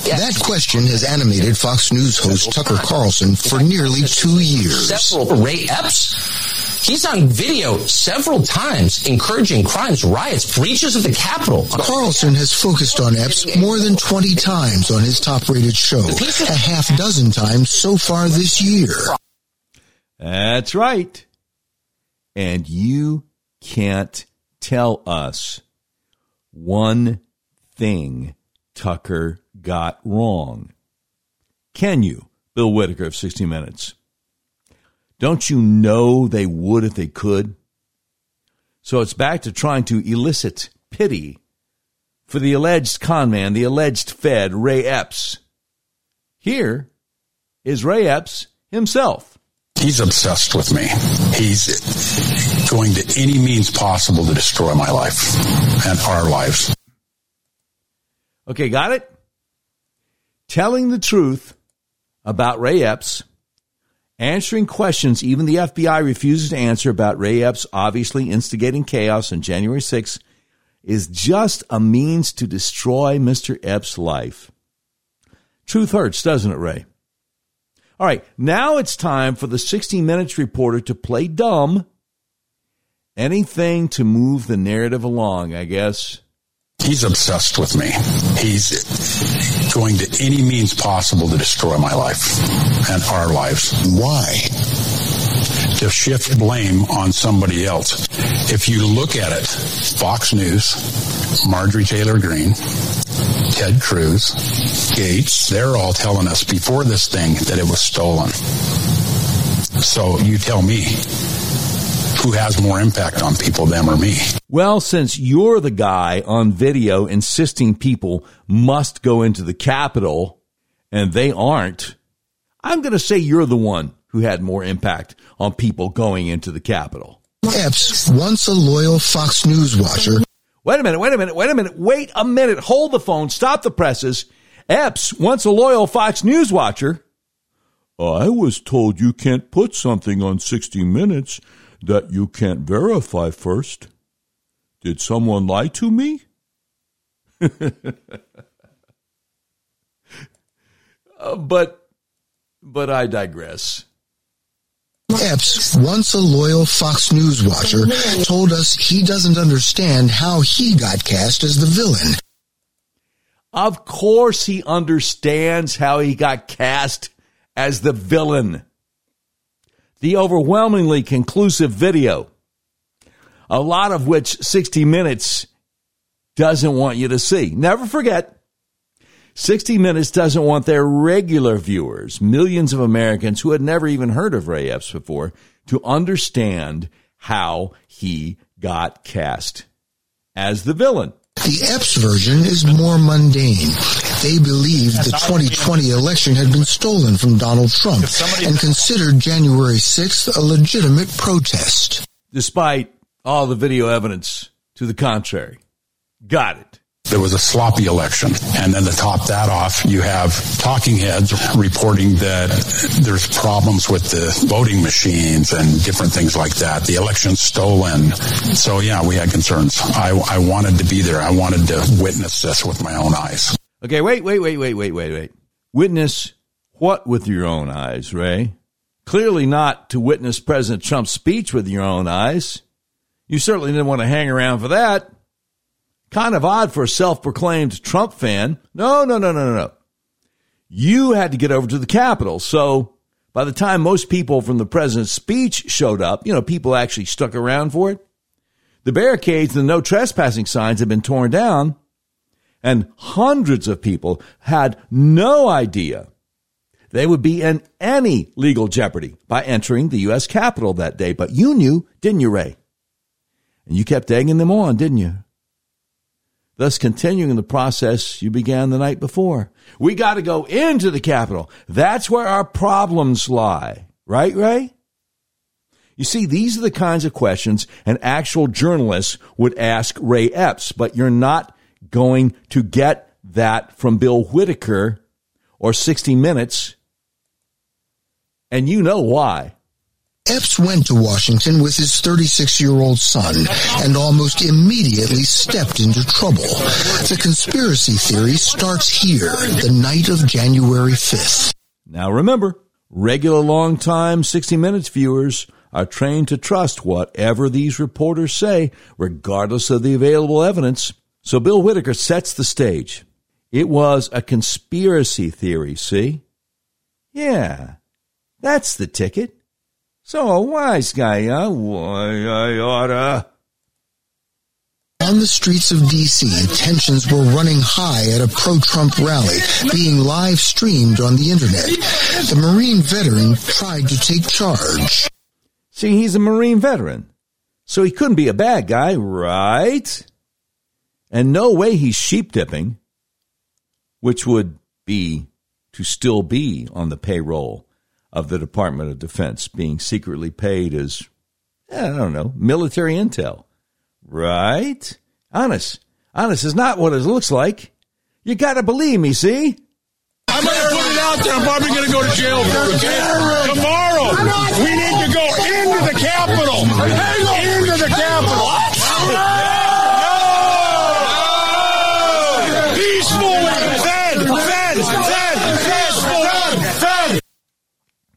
That question has animated Fox News host Tucker Carlson for nearly two years. Several Ray Epps He's on video several times encouraging crimes, riots, breaches of the Capitol. Carlson has focused on Epps more than 20 times on his top rated show, a half dozen times so far this year. That's right. And you can't tell us one thing Tucker got wrong. Can you, Bill Whitaker of 60 Minutes? Don't you know they would if they could? So it's back to trying to elicit pity for the alleged conman, the alleged Fed, Ray Epps. Here is Ray Epps himself. He's obsessed with me. He's going to any means possible to destroy my life and our lives. Okay, got it? Telling the truth about Ray Epps answering questions even the FBI refuses to answer about Ray Epps obviously instigating chaos on January 6 is just a means to destroy Mr. Epps' life. Truth hurts, doesn't it, Ray? All right, now it's time for the 60 Minutes reporter to play dumb. Anything to move the narrative along, I guess. He's obsessed with me. He's going to any means possible to destroy my life and our lives. Why? To shift blame on somebody else. If you look at it, Fox News, Marjorie Taylor Greene, Ted Cruz, Gaetz, they're all telling us before this thing that it was stolen. So you tell me, who has more impact on people, them or me? Well, since you're the guy on video insisting people must go into the Capitol and they aren't, I'm going to say you're the one who had more impact on people going into the Capitol. Epps, once a loyal Fox News watcher. Wait a minute, wait a minute, wait a minute, wait a minute. Hold the phone, stop the presses. Epps, once a loyal Fox News watcher. I was told you can't put something on 60 Minutes that you can't verify first. Did someone lie to me? uh, but but I digress. Epps, once a loyal Fox News watcher, told us he doesn't understand how he got cast as the villain. Of course he understands how he got cast as the villain. The overwhelmingly conclusive video, a lot of which 60 Minutes doesn't want you to see. Never forget, 60 Minutes doesn't want their regular viewers, millions of Americans who had never even heard of Ray Epps before, to understand how he got cast as the villain. The Epps version is more mundane. They believed the 2020 election had been stolen from Donald Trump and considered January 6th a legitimate protest. Despite all the video evidence to the contrary. Got it. There was a sloppy election. And then to top that off, you have talking heads reporting that there's problems with the voting machines and different things like that. The election's stolen. So yeah, we had concerns. I, I wanted to be there. I wanted to witness this with my own eyes. Okay, wait, wait, wait, wait, wait, wait, wait. Witness what with your own eyes, Ray? Clearly not to witness President Trump's speech with your own eyes. You certainly didn't want to hang around for that. Kind of odd for a self proclaimed Trump fan. No, no, no, no, no. You had to get over to the Capitol. So by the time most people from the president's speech showed up, you know, people actually stuck around for it. The barricades and the no trespassing signs had been torn down, and hundreds of people had no idea they would be in any legal jeopardy by entering the U.S. Capitol that day. But you knew, didn't you, Ray? And you kept egging them on, didn't you? thus continuing the process you began the night before. We got to go into the Capitol. That's where our problems lie. Right, Ray? You see, these are the kinds of questions an actual journalist would ask Ray Epps, but you're not going to get that from Bill Whitaker or 60 Minutes. And you know why. Epps went to Washington with his 36 year old son and almost immediately stepped into trouble. The conspiracy theory starts here, the night of January 5th. Now remember, regular long-time 60 Minutes viewers are trained to trust whatever these reporters say, regardless of the available evidence. So Bill Whitaker sets the stage. It was a conspiracy theory, see? Yeah, that's the ticket. So a wise guy, huh? Why, I oughta. On the streets of D.C., tensions were running high at a pro-Trump rally being live streamed on the internet. The Marine veteran tried to take charge. See, he's a Marine veteran, so he couldn't be a bad guy, right? And no way he's sheep dipping, which would be to still be on the payroll of the Department of Defense being secretly paid as, eh, I don't know, military intel. Right? Honest. Honest is not what it looks like. You gotta believe me, see? I'm gonna put it out there. I'm probably gonna go to jail for it. Tomorrow, we need to go into the Capitol. Into the Capitol.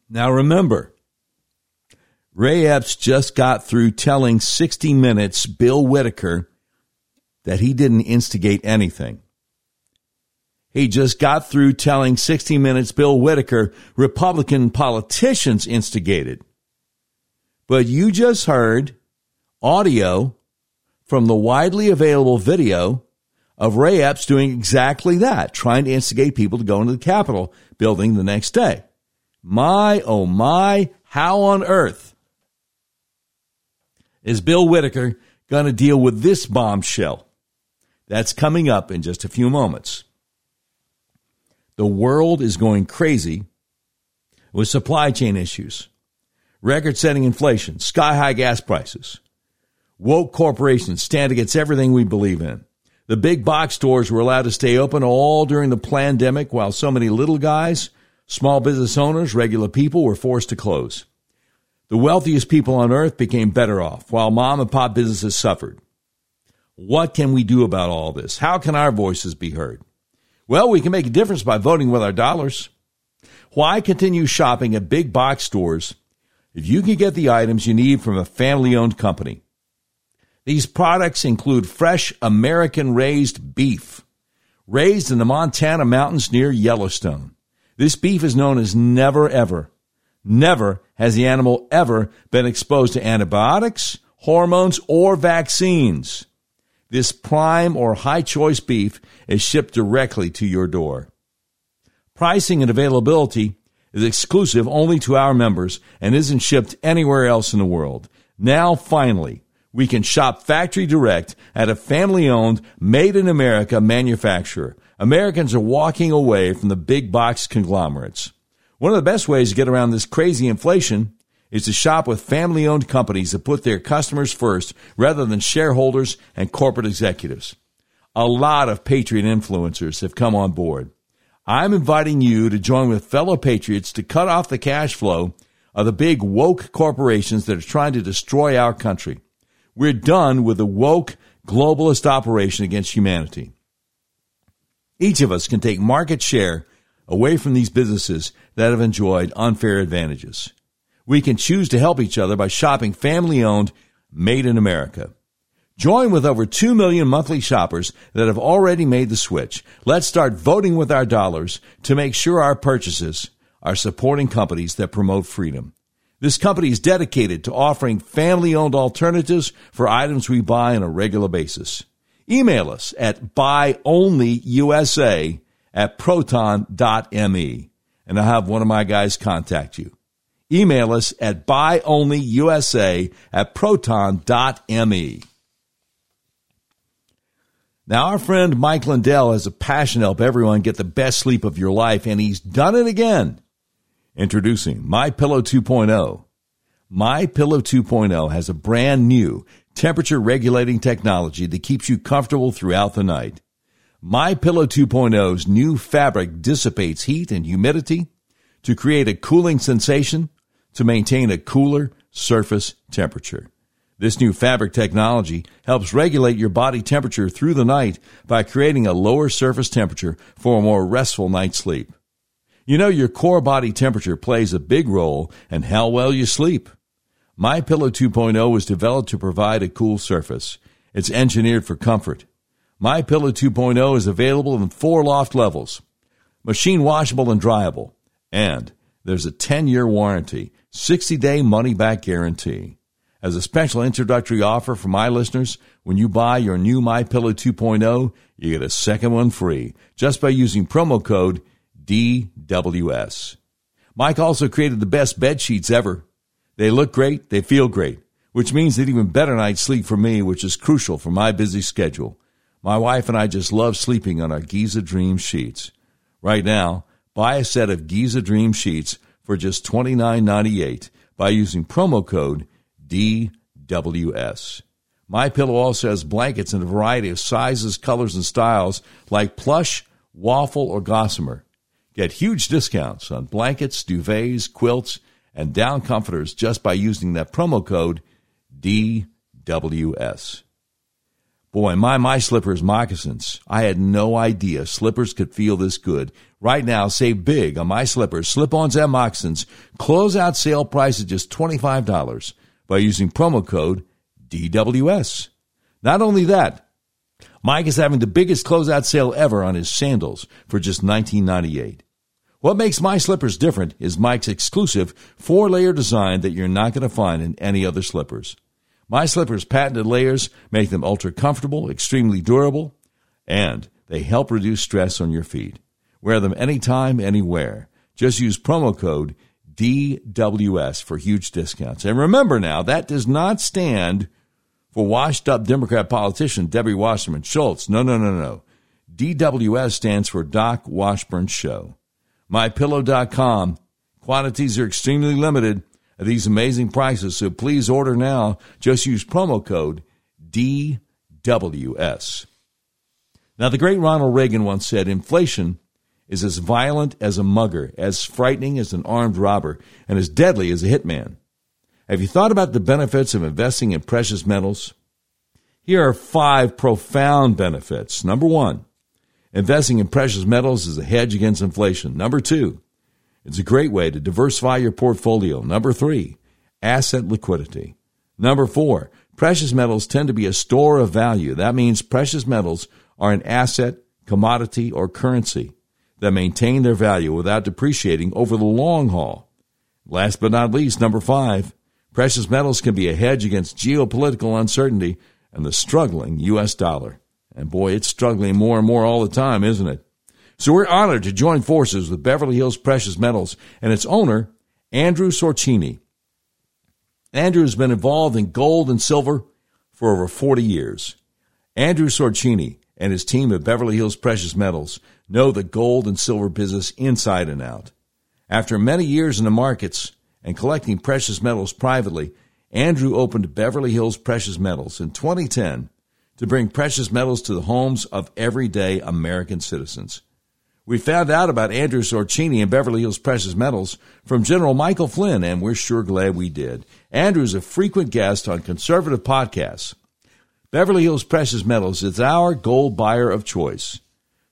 Now remember, Ray Epps just got through telling 60 Minutes Bill Whitaker that he didn't instigate anything. He just got through telling 60 Minutes Bill Whitaker Republican politicians instigated. But you just heard audio from the widely available video of Ray Epps doing exactly that, trying to instigate people to go into the Capitol building the next day. My, oh my, how on earth is Bill Whitaker going to deal with this bombshell? That's coming up in just a few moments. The world is going crazy with supply chain issues, record setting inflation, sky high gas prices. Woke corporations stand against everything we believe in. The big box stores were allowed to stay open all during the pandemic while so many little guys Small business owners, regular people, were forced to close. The wealthiest people on earth became better off, while mom and pop businesses suffered. What can we do about all this? How can our voices be heard? Well, we can make a difference by voting with our dollars. Why continue shopping at big box stores if you can get the items you need from a family owned company? These products include fresh American raised beef, raised in the Montana mountains near Yellowstone. This beef is known as never ever, never has the animal ever been exposed to antibiotics, hormones, or vaccines. This prime or high choice beef is shipped directly to your door. Pricing and availability is exclusive only to our members and isn't shipped anywhere else in the world. Now, finally, we can shop factory direct at a family owned, made in America manufacturer. Americans are walking away from the big box conglomerates. One of the best ways to get around this crazy inflation is to shop with family owned companies that put their customers first rather than shareholders and corporate executives. A lot of Patriot influencers have come on board. I'm inviting you to join with fellow patriots to cut off the cash flow of the big woke corporations that are trying to destroy our country. We're done with the woke globalist operation against humanity. Each of us can take market share away from these businesses that have enjoyed unfair advantages. We can choose to help each other by shopping family owned, made in America. Join with over 2 million monthly shoppers that have already made the switch. Let's start voting with our dollars to make sure our purchases are supporting companies that promote freedom. This company is dedicated to offering family owned alternatives for items we buy on a regular basis. Email us at buyonlyusa at proton.me and I'll have one of my guys contact you. Email us at buyonlyusa at proton.me. Now, our friend Mike Lindell has a passion to help everyone get the best sleep of your life, and he's done it again. Introducing My Pillow 2.0. My Pillow 2.0 has a brand new temperature regulating technology that keeps you comfortable throughout the night. My Pillow 2.0's new fabric dissipates heat and humidity to create a cooling sensation to maintain a cooler surface temperature. This new fabric technology helps regulate your body temperature through the night by creating a lower surface temperature for a more restful night's sleep. You know your core body temperature plays a big role in how well you sleep. My Pillow 2.0 was developed to provide a cool surface. It's engineered for comfort. My Pillow 2.0 is available in four loft levels, machine washable and dryable, and there's a 10-year warranty, 60-day money-back guarantee. As a special introductory offer for my listeners, when you buy your new My Pillow 2.0, you get a second one free just by using promo code DWS. Mike also created the best bed sheets ever. They look great, they feel great, which means that even better night's sleep for me, which is crucial for my busy schedule. My wife and I just love sleeping on our Giza Dream sheets. Right now, buy a set of Giza Dream sheets for just $29.98 by using promo code DWS. My Pillow also has blankets in a variety of sizes, colors, and styles like plush, waffle, or gossamer. Get huge discounts on blankets, duvets, quilts, and down comforters just by using that promo code DWS. Boy, my my slippers moccasins. I had no idea slippers could feel this good. Right now, save big on my slippers, slip-ons and moccasins. Closeout sale price is just $25 by using promo code DWS. Not only that, Mike is having the biggest closeout sale ever on his sandals for just $19.98. What makes my slippers different is Mike's exclusive four layer design that you're not going to find in any other slippers. My slippers' patented layers make them ultra comfortable, extremely durable, and they help reduce stress on your feet. Wear them anytime, anywhere. Just use promo code DWS for huge discounts. And remember now, that does not stand for washed up Democrat politician Debbie Wasserman Schultz. No, no, no, no. DWS stands for Doc Washburn Show. MyPillow.com. Quantities are extremely limited at these amazing prices, so please order now. Just use promo code DWS. Now, the great Ronald Reagan once said inflation is as violent as a mugger, as frightening as an armed robber, and as deadly as a hitman. Have you thought about the benefits of investing in precious metals? Here are five profound benefits. Number one, investing in precious metals is a hedge against inflation. Number two, it's a great way to diversify your portfolio. Number three, asset liquidity. Number four, precious metals tend to be a store of value. That means precious metals are an asset, commodity, or currency that maintain their value without depreciating over the long haul. Last but not least, number five, precious metals can be a hedge against geopolitical uncertainty and the struggling U.S. dollar. And boy, it's struggling more and more all the time, isn't it? So we're honored to join forces with Beverly Hills Precious Metals and its owner, Andrew Sorchini. Andrew has been involved in gold and silver for over 40 years. Andrew Sorchini and his team at Beverly Hills Precious Metals know the gold and silver business inside and out. After many years in the markets and collecting precious metals privately, Andrew opened Beverly Hills Precious Metals in 2010 to bring precious metals to the homes of everyday American citizens. We found out about Andrew Sorchini and Beverly Hills Precious Metals from General Michael Flynn, and we're sure glad we did. Andrew's a frequent guest on conservative podcasts. Beverly Hills Precious Metals is our gold buyer of choice.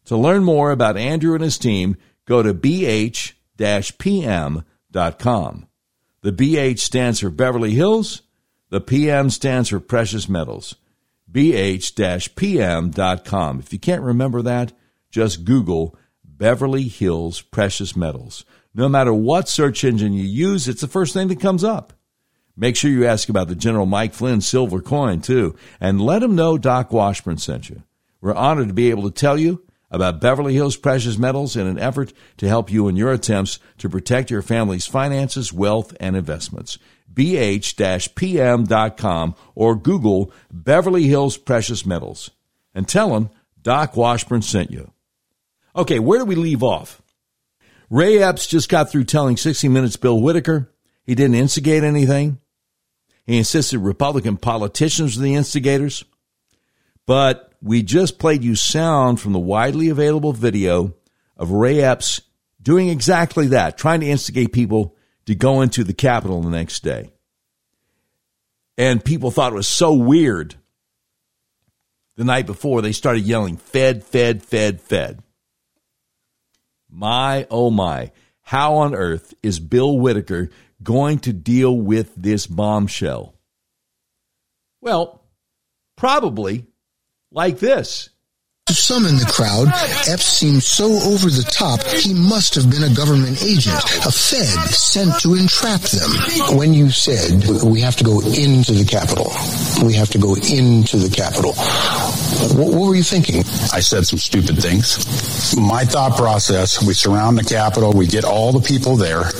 To learn more about Andrew and his team, go to bh-pm.com. The BH stands for Beverly Hills. The PM stands for Precious Metals. bh-pm.com. If you can't remember that, just Google Beverly Hills Precious Metals. No matter what search engine you use, it's the first thing that comes up. Make sure you ask about the General Mike Flynn silver coin, too, and let him know Doc Washburn sent you. We're honored to be able to tell you about Beverly Hills Precious Metals in an effort to help you in your attempts to protect your family's finances, wealth, and investments. BH-PM.com or Google Beverly Hills Precious Metals and tell them Doc Washburn sent you. Okay, where do we leave off? Ray Epps just got through telling 60 Minutes Bill Whitaker he didn't instigate anything. He insisted Republican politicians were the instigators. But we just played you sound from the widely available video of Ray Epps doing exactly that, trying to instigate people to go into the Capitol the next day. And people thought it was so weird. The night before, they started yelling, Fed, Fed, Fed, Fed. My, oh my. How on earth is Bill Whitaker going to deal with this bombshell? Well, probably like this. To some in the crowd, Epps seemed so over the top, he must have been a government agent, a Fed sent to entrap them. When you said we have to go into the Capitol, we have to go into the Capitol, what, what were you thinking? I said some stupid things. My thought process, we surround the Capitol, we get all the people there.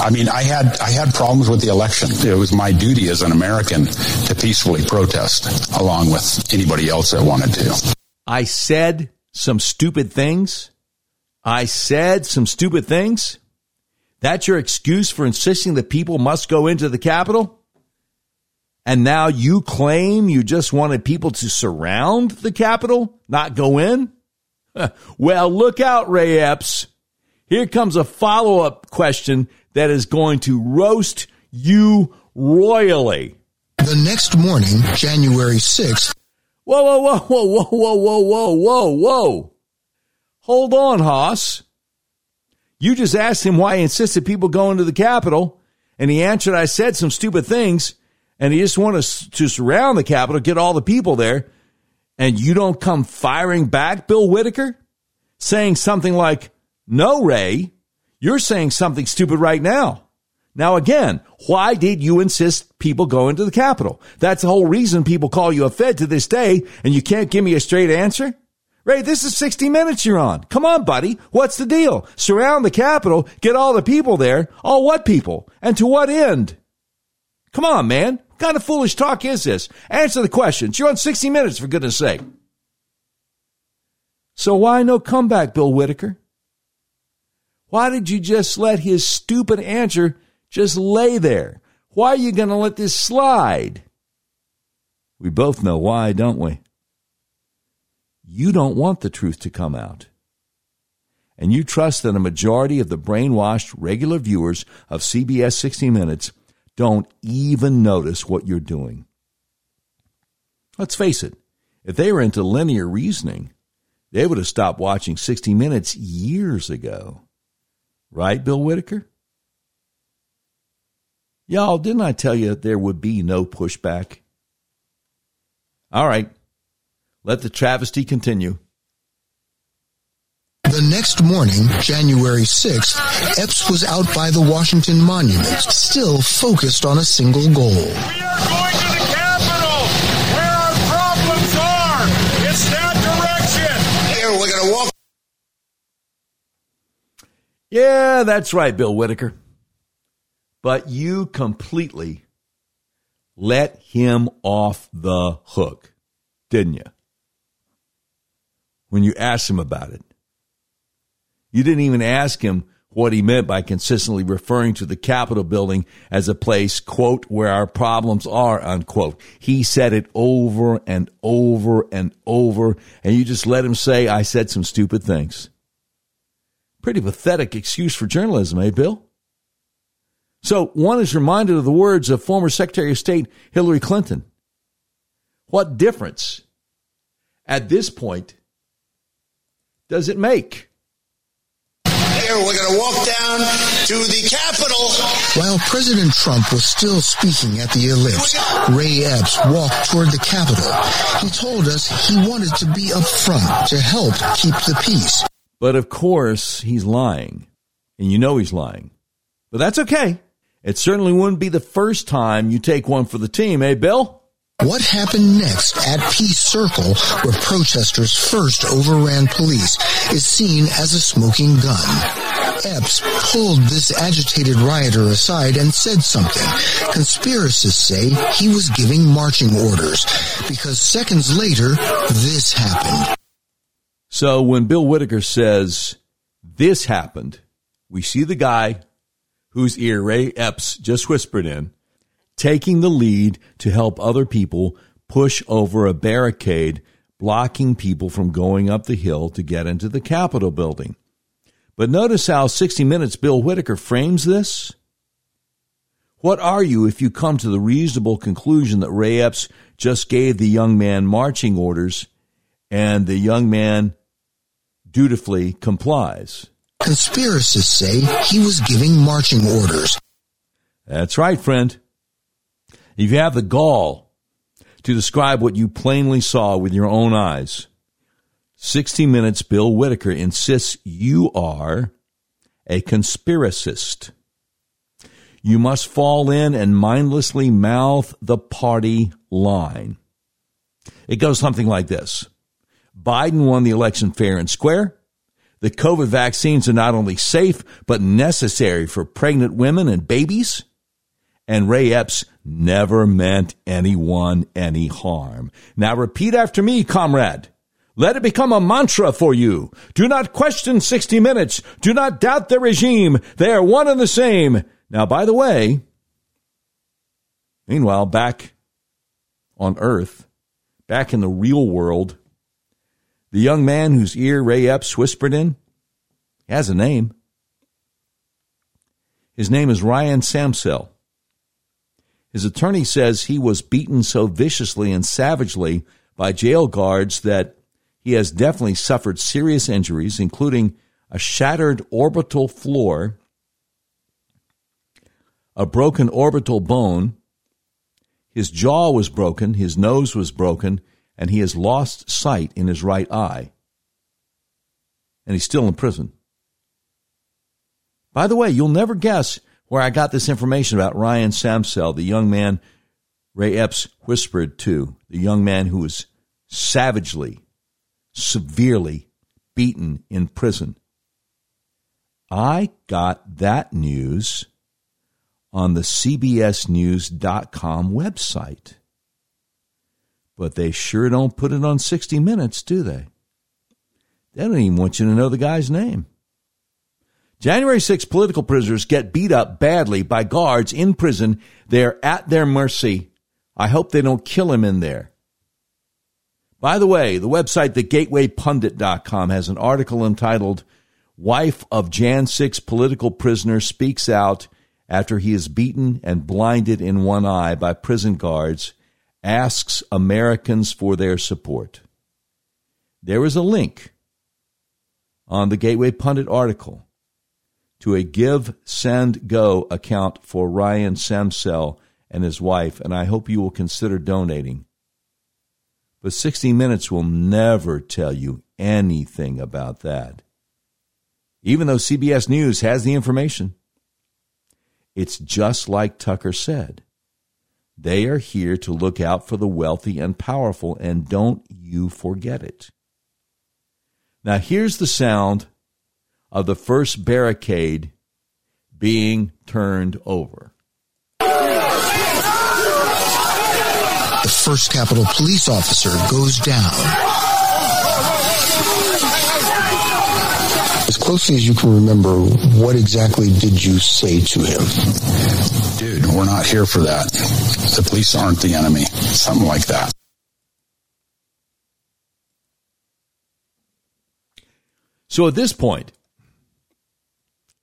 I mean, I had I had problems with the election. It was my duty as an American to peacefully protest, along with anybody else that wanted to. I said some stupid things. I said some stupid things. That's your excuse for insisting that people must go into the Capitol? And now you claim you just wanted people to surround the Capitol, not go in? well, look out, Ray Epps. Here comes a follow up question that is going to roast you royally. The next morning, January 6th, Whoa, whoa, whoa, whoa, whoa, whoa, whoa, whoa, whoa. Hold on, Hoss. You just asked him why he insisted people go into the Capitol, and he answered, I said some stupid things, and he just wanted to surround the Capitol, get all the people there, and you don't come firing back, Bill Whitaker, saying something like, No, Ray, you're saying something stupid right now. Now, again, why did you insist people go into the Capitol? That's the whole reason people call you a Fed to this day, and you can't give me a straight answer? Ray, this is 60 minutes you're on. Come on, buddy. What's the deal? Surround the Capitol, get all the people there. All what people? And to what end? Come on, man. What kind of foolish talk is this? Answer the questions. You're on 60 minutes, for goodness sake. So why no comeback, Bill Whitaker? Why did you just let his stupid answer just lay there. Why are you going to let this slide? We both know why, don't we? You don't want the truth to come out. And you trust that a majority of the brainwashed regular viewers of CBS 60 Minutes don't even notice what you're doing. Let's face it, if they were into linear reasoning, they would have stopped watching 60 Minutes years ago. Right, Bill Whitaker? Y'all, didn't I tell you there would be no pushback? All right. Let the travesty continue. The next morning, January 6th, Epps was out by the Washington Monument, still focused on a single goal. We are going to the Capitol, where our problems are. It's that direction. Here, we're going to walk. Yeah, that's right, Bill Whitaker. But you completely let him off the hook, didn't you? When you asked him about it. You didn't even ask him what he meant by consistently referring to the Capitol building as a place, quote, where our problems are, unquote. He said it over and over and over, and you just let him say, I said some stupid things. Pretty pathetic excuse for journalism, eh, Bill? So one is reminded of the words of former Secretary of State Hillary Clinton. What difference at this point does it make? Here, we're going to walk down to the Capitol. While President Trump was still speaking at the ellipse, Ray Epps walked toward the Capitol. He told us he wanted to be up front to help keep the peace. But of course, he's lying. And you know he's lying. But that's okay. It certainly wouldn't be the first time you take one for the team, eh, Bill? What happened next at Peace Circle, where protesters first overran police, is seen as a smoking gun. Epps pulled this agitated rioter aside and said something. Conspiracists say he was giving marching orders because seconds later, this happened. So when Bill Whitaker says this happened, we see the guy whose ear Ray Epps just whispered in, taking the lead to help other people push over a barricade blocking people from going up the hill to get into the Capitol building. But notice how 60 Minutes Bill Whitaker frames this. What are you if you come to the reasonable conclusion that Ray Epps just gave the young man marching orders and the young man dutifully complies? Conspiracists say he was giving marching orders. That's right, friend. If you have the gall to describe what you plainly saw with your own eyes, 60 Minutes Bill Whitaker insists you are a conspiracist. You must fall in and mindlessly mouth the party line. It goes something like this Biden won the election fair and square. The COVID vaccines are not only safe, but necessary for pregnant women and babies. And Ray Epps never meant anyone any harm. Now repeat after me, comrade. Let it become a mantra for you. Do not question 60 minutes. Do not doubt the regime. They are one and the same. Now, by the way, meanwhile, back on Earth, back in the real world, the young man whose ear Ray Epps whispered in has a name. His name is Ryan Samsel. His attorney says he was beaten so viciously and savagely by jail guards that he has definitely suffered serious injuries, including a shattered orbital floor, a broken orbital bone. His jaw was broken, his nose was broken, and he has lost sight in his right eye. And he's still in prison. By the way, you'll never guess where I got this information about Ryan Samsel, the young man Ray Epps whispered to, the young man who was savagely, severely beaten in prison. I got that news on the CBSNews.com website. But they sure don't put it on 60 Minutes, do they? They don't even want you to know the guy's name. January 6 political prisoners get beat up badly by guards in prison. They're at their mercy. I hope they don't kill him in there. By the way, the website thegatewaypundit.com has an article entitled Wife of Jan 6 Political Prisoner Speaks Out After He is Beaten and Blinded in One Eye by Prison Guards, asks Americans for their support. There is a link on the Gateway Pundit article to a Give, Send, Go account for Ryan Samsel and his wife, and I hope you will consider donating. But 60 Minutes will never tell you anything about that. even though CBS News has the information. It's just like Tucker said. They are here to look out for the wealthy and powerful, and don't you forget it. Now, here's the sound of the first barricade being turned over. The first Capitol police officer goes down. As closely as you can remember, what exactly did you say to him? Dude, we're not here for that. The police aren't the enemy. Something like that. So at this point,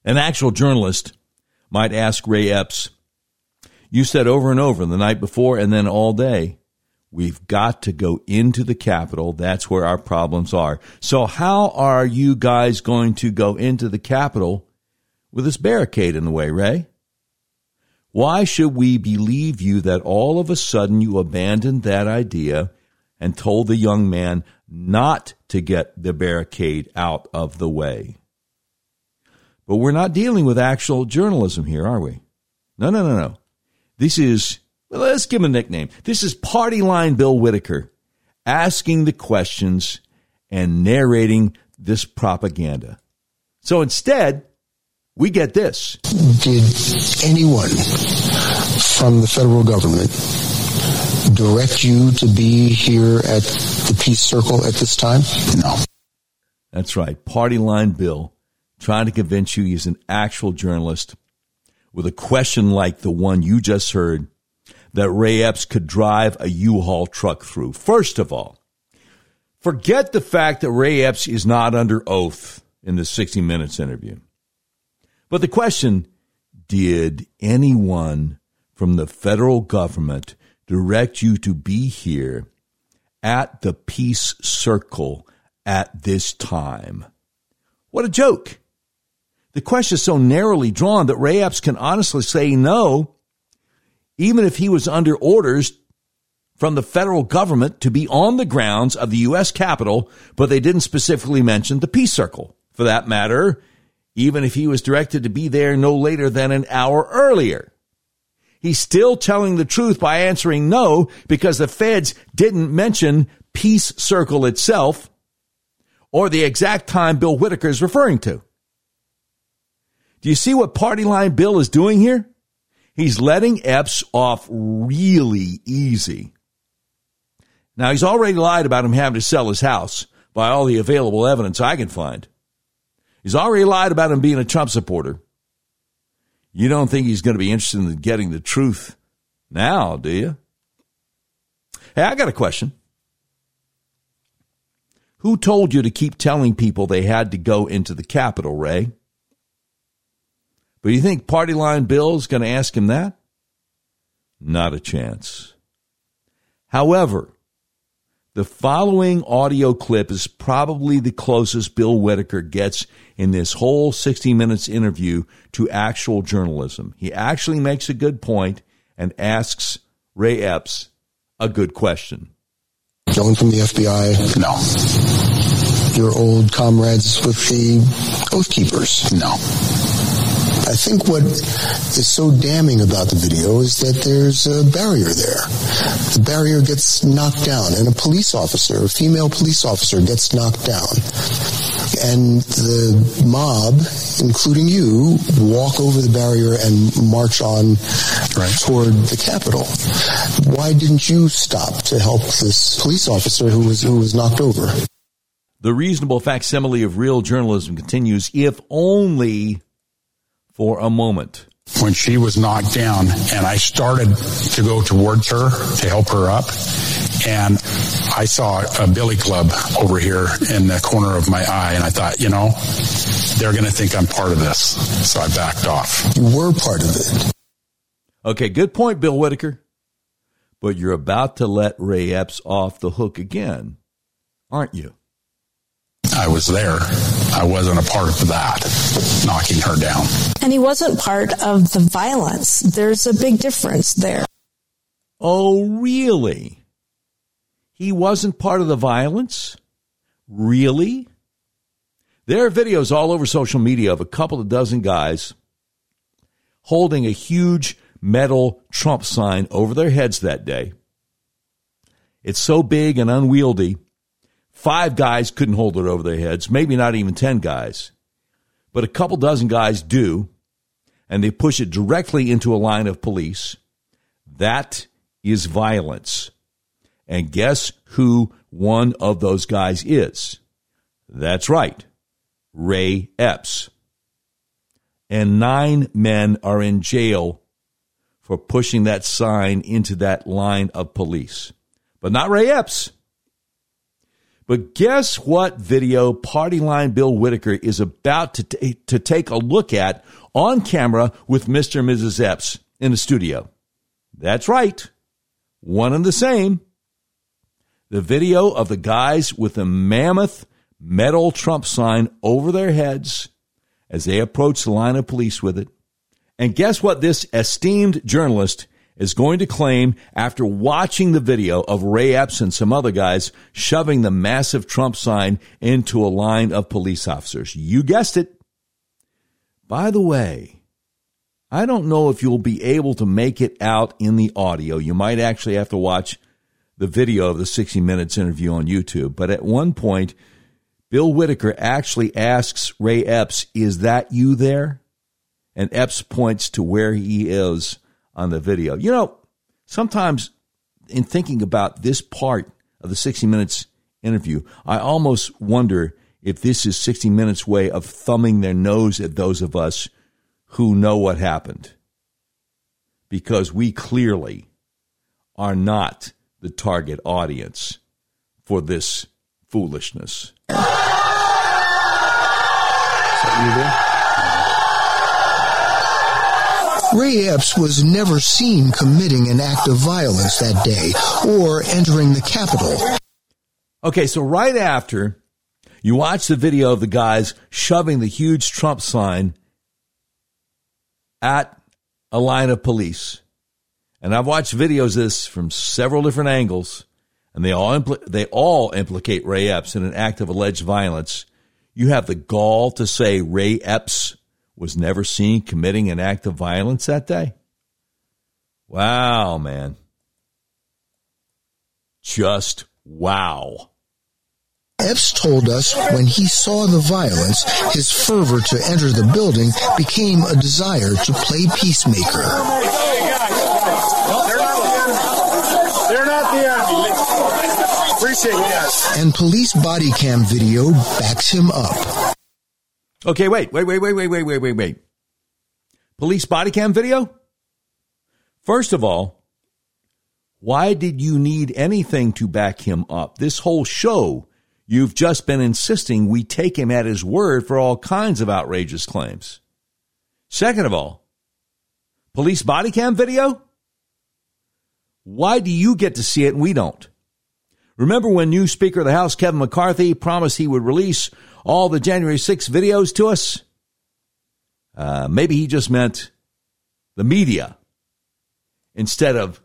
an actual journalist might ask Ray Epps, You said over and over the night before and then all day, we've got to go into the Capitol. That's where our problems are. So, how are you guys going to go into the Capitol with this barricade in the way, Ray? Why should we believe you that all of a sudden you abandoned that idea and told the young man not to get the barricade out of the way? But we're not dealing with actual journalism here, are we? No, no, no, no. This is, well, let's give him a nickname. This is Party Line Bill Whitaker asking the questions and narrating this propaganda. So instead, we get this. Did anyone from the federal government direct you to be here at the Peace Circle at this time? No. That's right. Party Line Bill trying to convince you he's an actual journalist with a question like the one you just heard that Ray Epps could drive a U-Haul truck through. First of all, forget the fact that Ray Epps is not under oath in the 60 Minutes interview. But the question, did anyone from the federal government direct you to be here at the Peace Circle at this time? What a joke. The question is so narrowly drawn that Ray Epps can honestly say no, even if he was under orders from the federal government to be on the grounds of the U.S. Capitol, but they didn't specifically mention the Peace Circle. For that matter, even if he was directed to be there no later than an hour earlier. He's still telling the truth by answering no because the feds didn't mention Peace Circle itself or the exact time Bill Whitaker is referring to. Do you see what Party Line Bill is doing here? He's letting Epps off really easy. Now, he's already lied about him having to sell his house by all the available evidence I can find. He's already lied about him being a Trump supporter. You don't think he's going to be interested in getting the truth now, do you? Hey, I got a question. Who told you to keep telling people they had to go into the Capitol, Ray? But you think Party Line Bill's going to ask him that? Not a chance. However, the following audio clip is probably the closest Bill Whitaker gets in this whole 60 minutes interview to actual journalism. He actually makes a good point and asks Ray Epps a good question. Going from the FBI? No. Your old comrades with the Oath Keepers? No. I think what is so damning about the video is that there's a barrier there. The barrier gets knocked down, and a police officer, a female police officer, gets knocked down. And the mob, including you, walk over the barrier and march on right. toward the Capitol. Why didn't you stop to help this police officer who was who was knocked over? The reasonable facsimile of real journalism continues, if only for a moment. When she was knocked down and I started to go towards her to help her up, and I saw a billy club over here in the corner of my eye, and I thought, you know, they're going to think I'm part of this. So I backed off. You were part of it. Okay, good point, Bill Whitaker. But you're about to let Ray Epps off the hook again, aren't you? I was there. I wasn't a part of that, knocking her down. And he wasn't part of the violence. There's a big difference there. Oh, really? He wasn't part of the violence? Really? There are videos all over social media of a couple of dozen guys holding a huge metal Trump sign over their heads that day. It's so big and unwieldy, five guys couldn't hold it over their heads, maybe not even 10 guys. But a couple dozen guys do, and they push it directly into a line of police. That is violence. And guess who one of those guys is? That's right, Ray Epps. And nine men are in jail for pushing that sign into that line of police. But not Ray Epps. But guess what video Party Line Bill Whitaker is about to, t- to take a look at on camera with Mr. and Mrs. Epps in the studio? That's right. One and the same. The video of the guys with the mammoth metal Trump sign over their heads as they approach the line of police with it. And guess what this esteemed journalist is going to claim after watching the video of Ray Epps and some other guys shoving the massive Trump sign into a line of police officers. You guessed it. By the way, I don't know if you'll be able to make it out in the audio. You might actually have to watch the video of the 60 Minutes interview on YouTube. But at one point, Bill Whitaker actually asks Ray Epps, Is that you there? and Epps points to where he is on the video. You know, sometimes in thinking about this part of the 60 Minutes interview, I almost wonder if this is 60 Minutes' way of thumbing their nose at those of us who know what happened. Because we clearly are not the target audience for this foolishness. Ray Epps was never seen committing an act of violence that day or entering the Capitol. Okay, so right after you watch the video of the guys shoving the huge Trump sign at a line of police, and I've watched videos this from several different angles, and they all impl- they all implicate Ray Epps in an act of alleged violence. You have the gall to say Ray Epps was never seen committing an act of violence that day? Wow, man. Just wow. Epps told us when he saw the violence, his fervor to enter the building became a desire to play peacemaker. They're not the enemy. Appreciate that. And police body cam video backs him up. Okay, wait, wait, wait, wait, wait, wait, wait, wait, wait. Police body cam video? First of all, why did you need anything to back him up? This whole show, you've just been insisting we take him at his word for all kinds of outrageous claims. Second of all, police body cam video? Why do you get to see it and we don't? Remember when new Speaker of the House Kevin McCarthy promised he would release all the January 6 videos to us? Uh, maybe he just meant the media instead of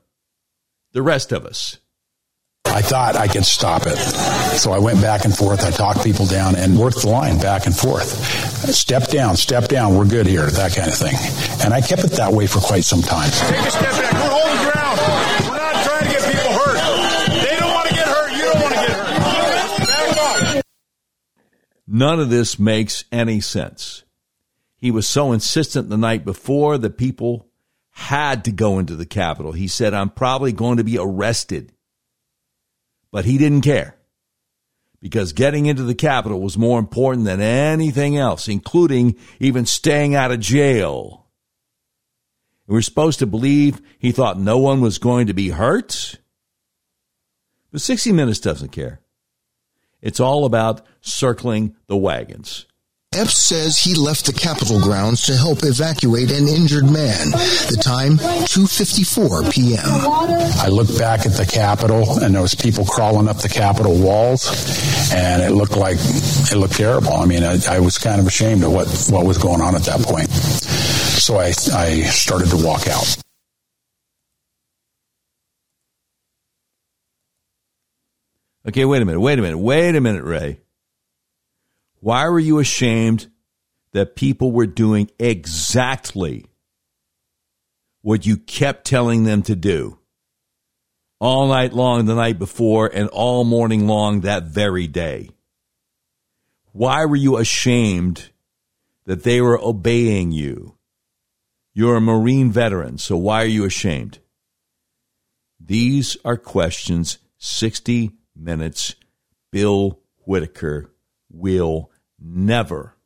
the rest of us. I thought I could stop it. So I went back and forth. I talked people down and worked the line back and forth. Step down, step down. We're good here, that kind of thing. And I kept it that way for quite some time. Take a step back. None of this makes any sense. He was so insistent the night before that people had to go into the Capitol. He said, I'm probably going to be arrested. But he didn't care because getting into the Capitol was more important than anything else, including even staying out of jail. We're supposed to believe he thought no one was going to be hurt. But 60 Minutes doesn't care. It's all about circling the wagons. Epps says he left the Capitol grounds to help evacuate an injured man. The time, 2.54 p.m. I looked back at the Capitol and there was people crawling up the Capitol walls and it looked like, it looked terrible. I mean, I, I was kind of ashamed of what, what was going on at that point. So I, I started to walk out. Okay, wait a minute, wait a minute, wait a minute, Ray. Why were you ashamed that people were doing exactly what you kept telling them to do all night long the night before and all morning long that very day? Why were you ashamed that they were obeying you? You're a Marine veteran, so why are you ashamed? These are questions 60 Minutes Bill Whitaker will never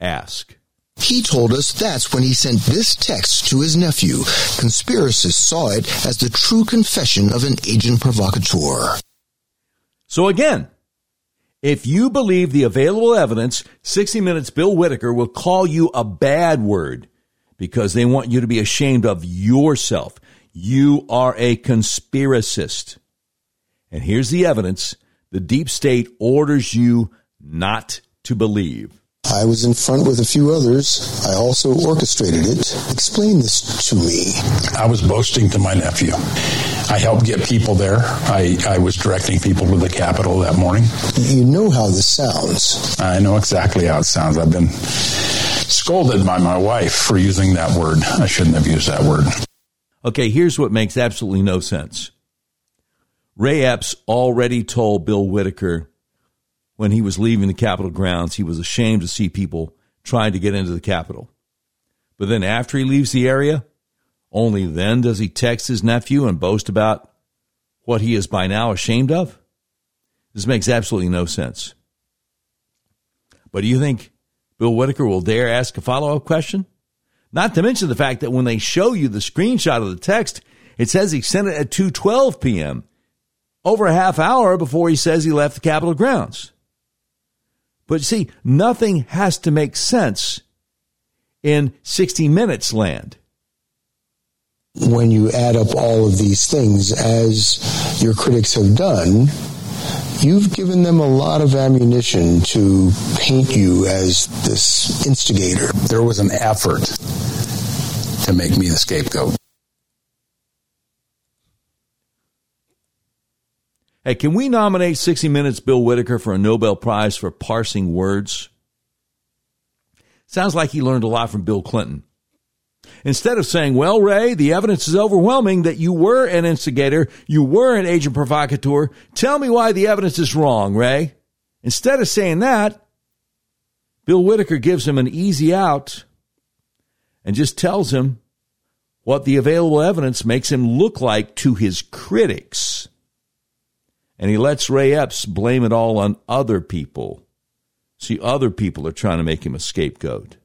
ask. He told us that's when he sent this text to his nephew. Conspiracists saw it as the true confession of an agent provocateur. So again, if you believe the available evidence, 60 Minutes Bill Whitaker will call you a bad word because they want you to be ashamed of yourself. You are a conspiracist. And here's the evidence the deep state orders you not to believe. I was in front with a few others. I also orchestrated it. Explain this to me. I was boasting to my nephew. I helped get people there. I, I was directing people to the Capitol that morning. You know how this sounds. I know exactly how it sounds. I've been scolded by my wife for using that word. I shouldn't have used that word. Okay, here's what makes absolutely no sense. Ray Epps already told Bill Whitaker when he was leaving the Capitol grounds he was ashamed to see people trying to get into the Capitol. But then after he leaves the area, only then does he text his nephew and boast about what he is by now ashamed of? This makes absolutely no sense. But do you think Bill Whitaker will dare ask a follow up question? Not to mention the fact that when they show you the screenshot of the text, it says he sent it at 2:12 p.m over a half hour before he says he left the Capitol grounds. But see, nothing has to make sense in 60 minutes land. When you add up all of these things, as your critics have done, you've given them a lot of ammunition to paint you as this instigator. There was an effort to make me the scapegoat. Hey, can we nominate 60 Minutes Bill Whitaker for a Nobel Prize for parsing words? Sounds like he learned a lot from Bill Clinton. Instead of saying, well, Ray, the evidence is overwhelming that you were an instigator, you were an agent provocateur, tell me why the evidence is wrong, Ray. Instead of saying that, Bill Whitaker gives him an easy out and just tells him what the available evidence makes him look like to his critics and he lets Ray Epps blame it all on other people. See, other people are trying to make him a scapegoat.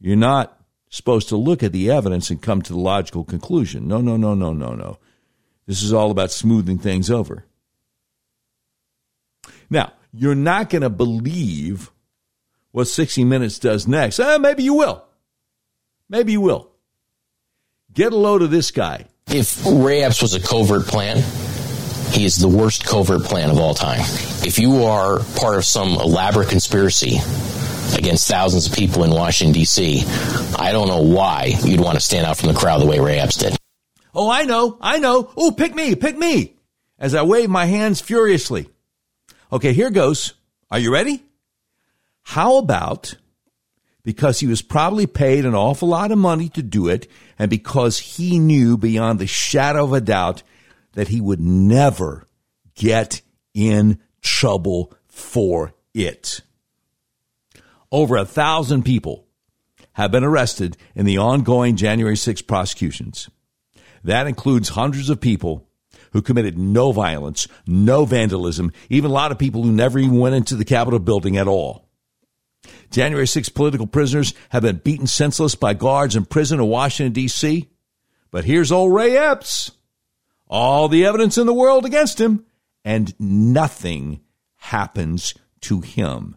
You're not supposed to look at the evidence and come to the logical conclusion. No, no, no, no, no, no. This is all about smoothing things over. Now, you're not going to believe what 60 Minutes does next. Eh, maybe you will. Maybe you will. Get a load of this guy. If Ray Epps was a covert plan, he is the worst covert plan of all time. If you are part of some elaborate conspiracy against thousands of people in Washington, D.C., I don't know why you'd want to stand out from the crowd the way Ray Epps did. Oh, I know, I know. Oh, pick me, pick me. As I wave my hands furiously. Okay, here goes. Are you ready? How about because he was probably paid an awful lot of money to do it, and because he knew beyond the shadow of a doubt that he would never get in trouble for it. Over a thousand people have been arrested in the ongoing January 6 prosecutions. That includes hundreds of people who committed no violence, no vandalism, even a lot of people who never even went into the Capitol building at all. January 6 political prisoners have been beaten senseless by guards in prison in Washington, D.C. But here's old Ray Epps all the evidence in the world against him, and nothing happens to him.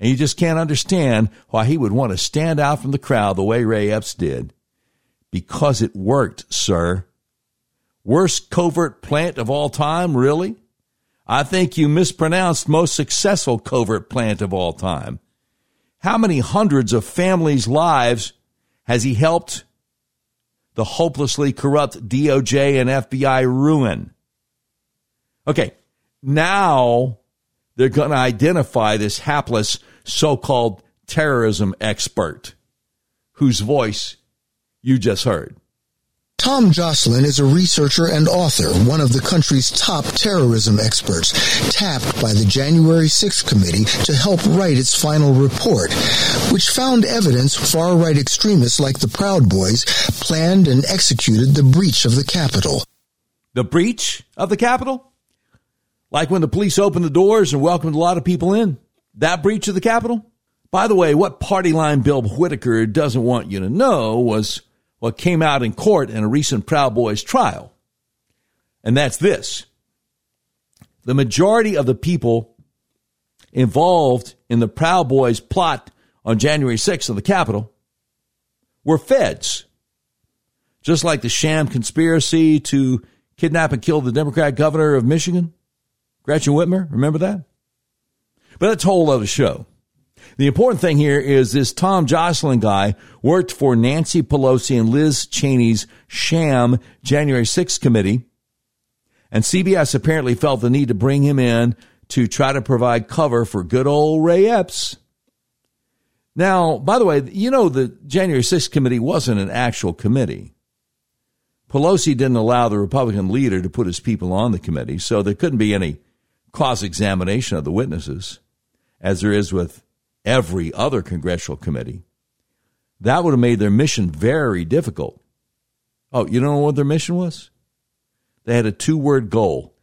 And you just can't understand why he would want to stand out from the crowd the way Ray Epps did. Because it worked, sir. Worst covert plant of all time, really? I think you mispronounced most successful covert plant of all time. How many hundreds of families' lives has he helped the hopelessly corrupt DOJ and FBI ruin. Okay, now they're going to identify this hapless so called terrorism expert whose voice you just heard. Tom Joscelyn is a researcher and author, one of the country's top terrorism experts, tapped by the January 6th committee to help write its final report, which found evidence far right extremists like the Proud Boys planned and executed the breach of the Capitol. The breach of the Capitol? Like when the police opened the doors and welcomed a lot of people in? That breach of the Capitol? By the way, what party line Bill Whitaker doesn't want you to know was what came out in court in a recent Proud Boys trial. And that's this. The majority of the people involved in the Proud Boys plot on January 6th of the Capitol were feds. Just like the sham conspiracy to kidnap and kill the Democrat governor of Michigan, Gretchen Whitmer. Remember that? But that's a whole other show. The important thing here is this Tom Joscelyn guy worked for Nancy Pelosi and Liz Cheney's sham January 6th committee. And CBS apparently felt the need to bring him in to try to provide cover for good old Ray Epps. Now, by the way, you know the January 6th committee wasn't an actual committee. Pelosi didn't allow the Republican leader to put his people on the committee, so there couldn't be any cross examination of the witnesses, as there is with every other congressional committee. That would have made their mission very difficult. Oh, you don't know what their mission was? They had a two word goal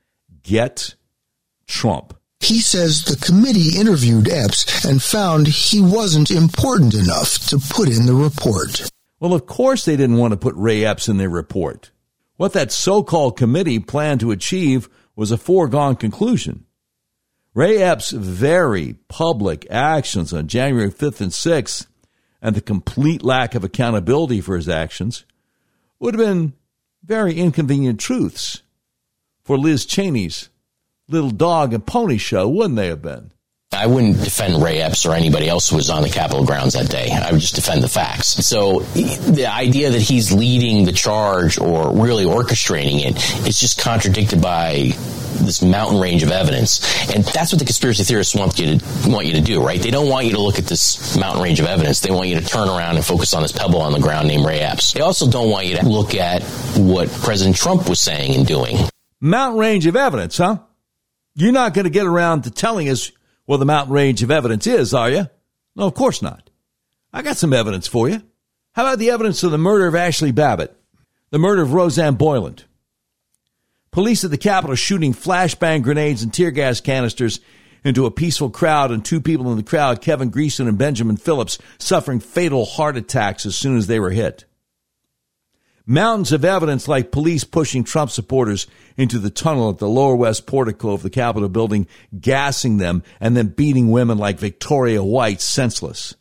get Trump. He says the committee interviewed Epps and found he wasn't important enough to put in the report. Well, of course they didn't want to put Ray Epps in their report. What that so called committee planned to achieve was a foregone conclusion. Ray Epps' very public actions on January 5th and 6th and the complete lack of accountability for his actions would have been very inconvenient truths for Liz Cheney's little dog and pony show, wouldn't they have been? I wouldn't defend Ray Epps or anybody else who was on the Capitol grounds that day. I would just defend the facts. So the idea that he's leading the charge or really orchestrating it is just contradicted by this mountain range of evidence. And that's what the conspiracy theorists want you to want you to do, right? They don't want you to look at this mountain range of evidence. They want you to turn around and focus on this pebble on the ground named Ray Epps. They also don't want you to look at what President Trump was saying and doing. Mountain range of evidence, huh? You're not going to get around to telling us what the mountain range of evidence is, are you? No, of course not. I got some evidence for you. How about the evidence of the murder of Ashley Babbitt? The murder of Rosanne Boyland? Police at the Capitol shooting flashbang grenades and tear gas canisters into a peaceful crowd and two people in the crowd, Kevin Greeson and Benjamin Phillips, suffering fatal heart attacks as soon as they were hit. Mountains of evidence like police pushing Trump supporters into the tunnel at the lower west portico of the Capitol building, gassing them, and then beating women like Victoria White senseless.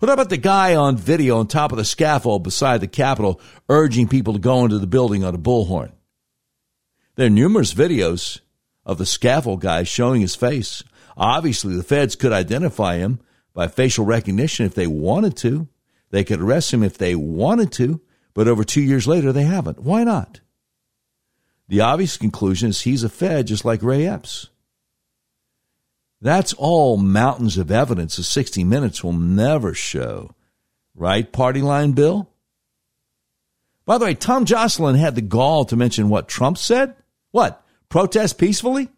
What about the guy on video on top of the scaffold beside the Capitol urging people to go into the building on a bullhorn? There are numerous videos of the scaffold guy showing his face. Obviously, the feds could identify him by facial recognition if they wanted to. They could arrest him if they wanted to, but over two years later, they haven't. Why not? The obvious conclusion is he's a Fed just like Ray Epps. That's all mountains of evidence the 60 Minutes will never show. Right, Party Line Bill? By the way, Tom Joscelyn had the gall to mention what Trump said. What? Protest peacefully?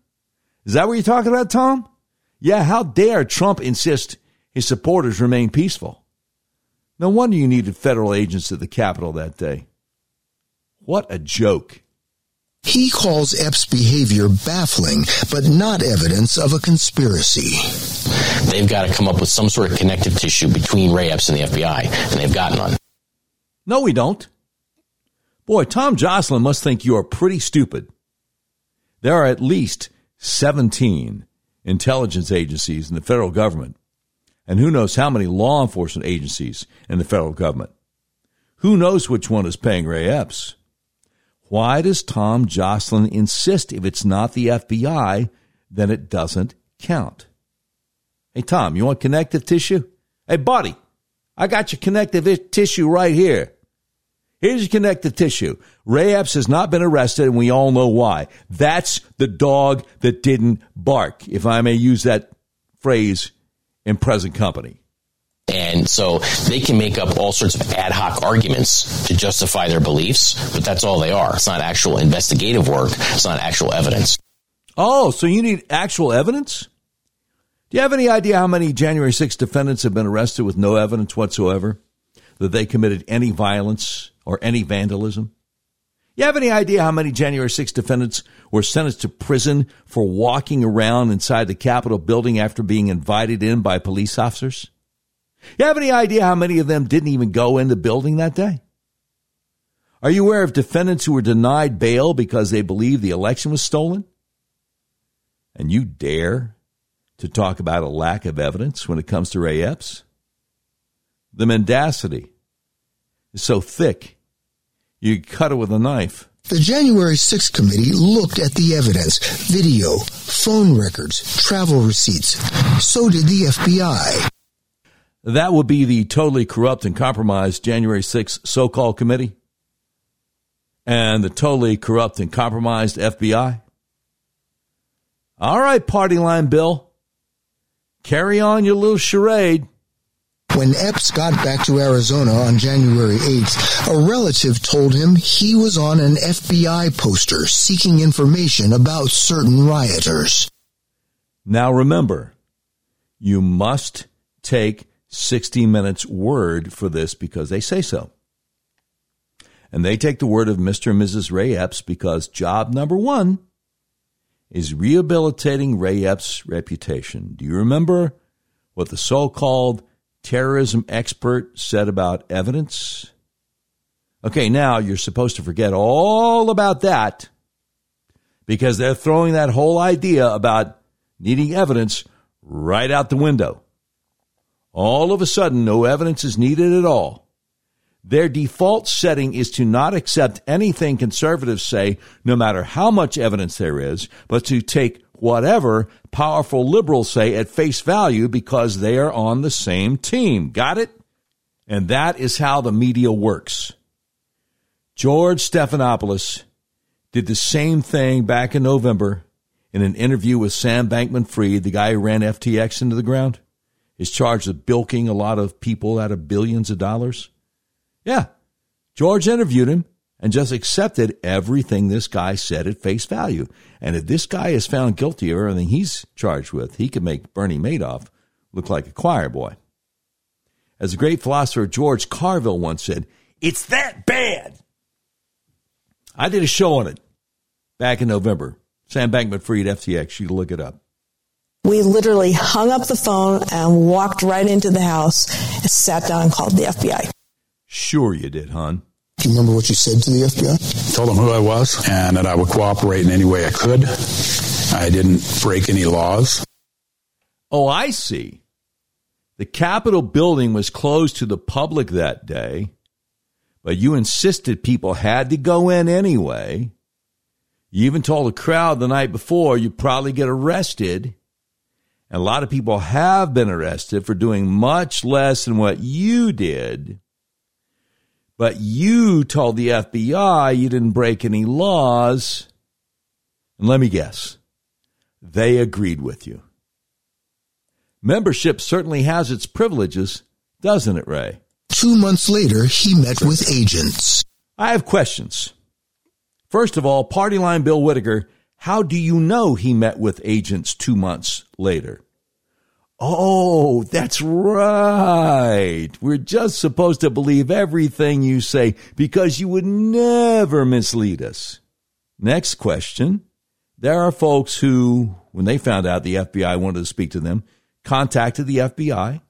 Is that what you're talking about, Tom? Yeah, how dare Trump insist his supporters remain peaceful? No wonder you needed federal agents at the Capitol that day. What a joke. He calls Epps' behavior baffling, but not evidence of a conspiracy. They've got to come up with some sort of connective tissue between Ray Epps and the FBI, and they've got none. No, we don't. Boy, Tom Joscelyn must think you are pretty stupid. There are at least 17 intelligence agencies in the federal government and who knows how many law enforcement agencies in the federal government. Who knows which one is paying Ray Epps? Why does Tom Joscelyn insist if it's not the FBI, then it doesn't count? Hey, Tom, you want connective tissue? Hey, buddy, I got your connective tissue right here. Here's your connective tissue. Ray Epps has not been arrested, and we all know why. That's the dog that didn't bark, if I may use that phrase in present company. And so they can make up all sorts of ad hoc arguments to justify their beliefs, but that's all they are. It's not actual investigative work. It's not actual evidence. Oh, so you need actual evidence? Do you have any idea how many January 6 defendants have been arrested with no evidence whatsoever that they committed any violence or any vandalism? You have any idea how many January 6 defendants were sentenced to prison for walking around inside the Capitol building after being invited in by police officers? You have any idea how many of them didn't even go in the building that day? Are you aware of defendants who were denied bail because they believe the election was stolen? And you dare to talk about a lack of evidence when it comes to Ray Epps? The mendacity is so thick, you cut it with a knife. The January 6th committee looked at the evidence video, phone records, travel receipts. So did the FBI. That would be the totally corrupt and compromised January 6th so called committee and the totally corrupt and compromised FBI. All right, party line Bill. Carry on your little charade. When Epps got back to Arizona on January 8th, a relative told him he was on an FBI poster seeking information about certain rioters. Now remember, you must take 60 Minutes word for this because they say so. And they take the word of Mr. and Mrs. Ray Epps because job number one is rehabilitating Ray Epps' reputation. Do you remember what the so called terrorism expert said about evidence? Okay, now you're supposed to forget all about that because they're throwing that whole idea about needing evidence right out the window. All of a sudden, no evidence is needed at all. Their default setting is to not accept anything conservatives say, no matter how much evidence there is, but to take whatever powerful liberals say at face value because they are on the same team. Got it? And that is how the media works. George Stephanopoulos did the same thing back in November in an interview with Sam Bankman Fried, the guy who ran FTX into the ground, is charged with bilking a lot of people out of billions of dollars. Yeah. George interviewed him and just accepted everything this guy said at face value. And if this guy is found guilty of everything he's charged with, he could make Bernie Madoff look like a choir boy. As the great philosopher George Carlin once said, it's that bad. I did a show on it back in November. Sam Bankman Fried, FTX. You can look it up. We literally hung up the phone and walked right into the house, sat down and called the FBI. Sure you did, hon. Do you remember what you said to the FBI? Told them who I was and that I would cooperate in any way I could. I didn't break any laws. Oh, I see. The Capitol building was closed to the public that day, but you insisted people had to go in anyway. You even told the crowd the night before you'd probably get arrested. And a lot of people have been arrested for doing much less than what you did. But you told the FBI you didn't break any laws. And let me guess, they agreed with you. Membership certainly has its privileges, doesn't it, Ray? Two months later, he met with agents. I have questions. First of all, party line Bill Whitaker, how do you know he met with agents two months later? Oh, that's right. We're just supposed to believe everything you say because you would never mislead us. Next question. There are folks who, when they found out the FBI wanted to speak to them, contacted the FBI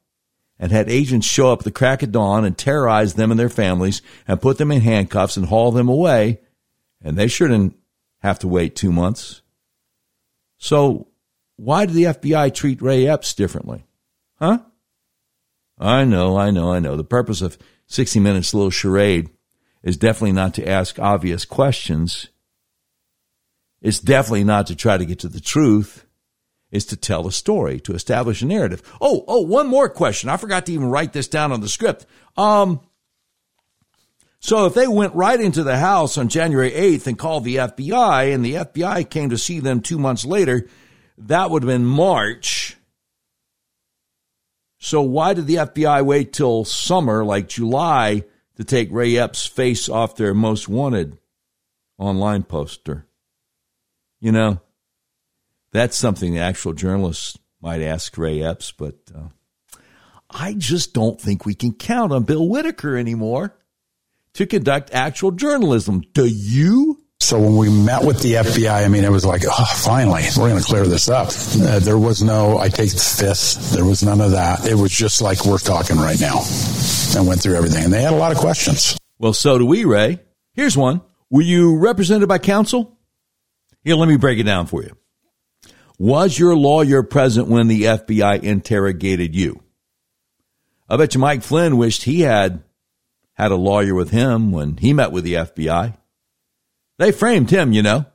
and had agents show up at the crack of dawn and terrorize them and their families and put them in handcuffs and haul them away. And they didn't have to wait two months. So why did the FBI treat Ray Epps differently? Huh? I know, I know, I know. The purpose of 60 Minutes, little charade, is definitely not to ask obvious questions. It's definitely not to try to get to the truth. It's to tell a story, to establish a narrative. Oh, oh, one more question. I forgot to even write this down on the script. Um, So if they went right into the house on January 8th and called the FBI and the FBI came to see them two months later, that would have been March. So why did the FBI wait till summer, like July, to take Ray Epps' face off their most wanted online poster? You know, that's something the actual journalists might ask Ray Epps, but uh, I just don't think we can count on Bill Whitaker anymore to conduct actual journalism. Do you? So when we met with the FBI, I mean, it was like, oh, finally, we're going to clear this up. Uh, there was no, I take the fifth. There was none of that. It was just like we're talking right now and went through everything. And they had a lot of questions. Well, so do we, Ray. Here's one. Were you represented by counsel? Here, let me break it down for you. Was your lawyer present when the FBI interrogated you? I bet you Mike Flynn wished he had had a lawyer with him when he met with the FBI. They framed him, you know.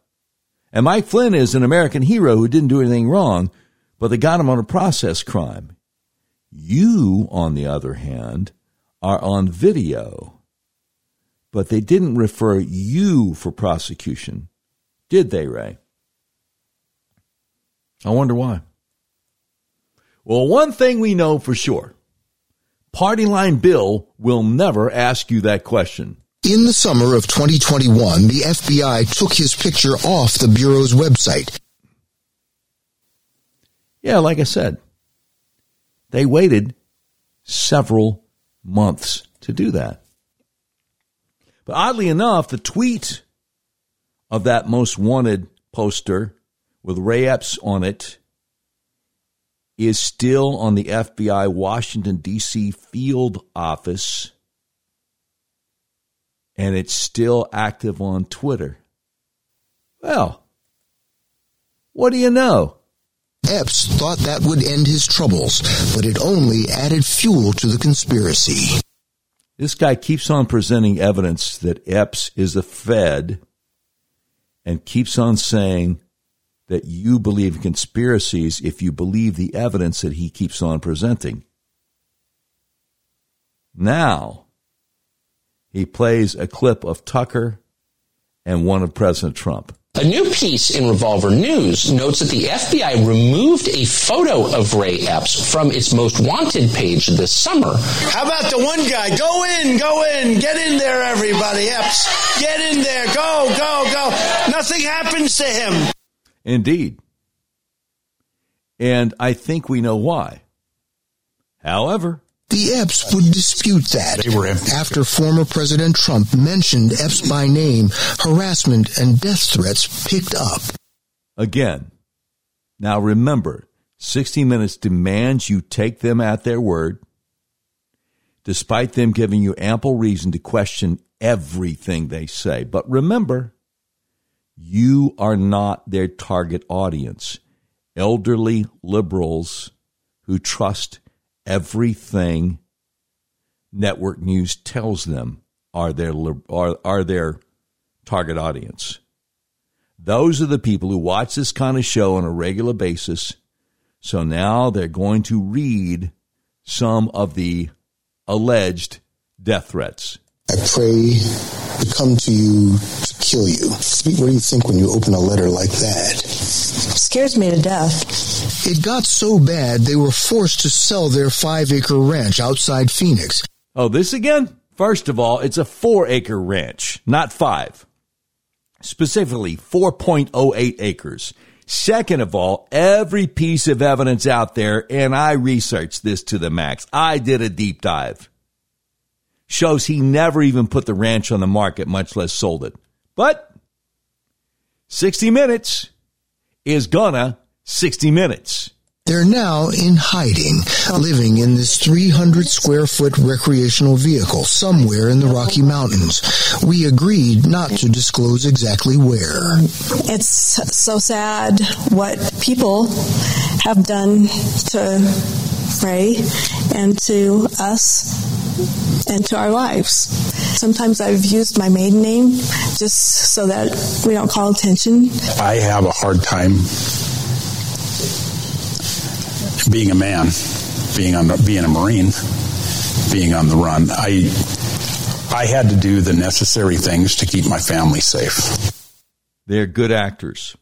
And Mike Flynn is an American hero who didn't do anything wrong, but they got him on a process crime. You, on the other hand, are on video. But they didn't refer you for prosecution, did they, Ray? I wonder why. Well, one thing we know for sure Party Line Bill will never ask you that question. In the summer of 2021, the FBI took his picture off the Bureau's website. Yeah, like I said, they waited several months to do that. But oddly enough, the tweet of that most wanted poster with Ray Epps on it is still on the FBI Washington, D.C. field office, and it's still active on Twitter. Well, what do you know? Epps thought that would end his troubles, but it only added fuel to the conspiracy. This guy keeps on presenting evidence that Epps is a Fed and keeps on saying that you believe in conspiracies if you believe the evidence that he keeps on presenting. Now, he plays a clip of Tucker and one of President Trump. A new piece in Revolver News notes that the FBI removed a photo of Ray Epps from its most wanted page this summer. How about the one guy? Go in, go in, get in there, everybody. Epps, get in there. Go, go, go. Nothing happens to him. Indeed. And I think we know why. However, the Epps would dispute that. They were empty. After former President Trump mentioned Epps by name, harassment and death threats picked up. Again, now remember, 60 Minutes demands you take them at their word, despite them giving you ample reason to question everything they say. But remember, you are not their target audience. Elderly liberals who trust everything network news tells them are their are, are their target audience. Those are the people who watch this kind of show on a regular basis. So now they're going to read some of the alleged death threats. I pray to come to you to kill you. What do you think when you open a letter like that? It scares me to death. It got so bad they were forced to sell their five acre ranch outside Phoenix. Oh, this again? First of all, it's a four acre ranch, not five. Specifically, 4.08 acres. Second of all, every piece of evidence out there, and I researched this to the max. I did a deep dive. Shows he never even put the ranch on the market, much less sold it. But 60 Minutes is gonna 60 Minutes. They're now in hiding, living in this 300 square foot recreational vehicle somewhere in the Rocky Mountains. We agreed not to disclose exactly where. It's so sad what people have done to Ray and to us and to our lives. Sometimes I've used my maiden name just so that we don't call attention. I have a hard time being a man, being on being a marine, being on the run. I I had to do the necessary things to keep my family safe. They're good actors.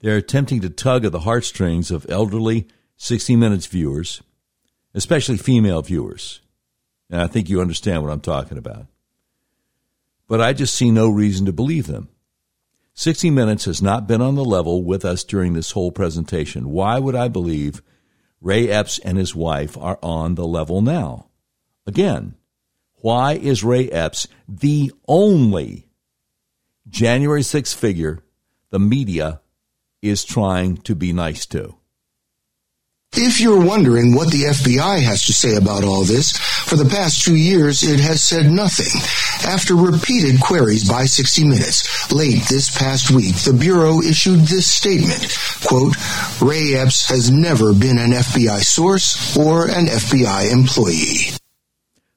They're attempting to tug at the heartstrings of elderly 60 Minutes viewers, especially female viewers. And I think you understand what I'm talking about. But I just see no reason to believe them. 60 Minutes has not been on the level with us during this whole presentation. Why would I believe Ray Epps and his wife are on the level now? Again, why is Ray Epps the only January 6th figure the media is trying to be nice to? If you're wondering what the FBI has to say about all this, for the past two years it has said nothing. After repeated queries by 60 Minutes, late this past week, the Bureau issued this statement, quote, Ray Epps has never been an FBI source or an FBI employee.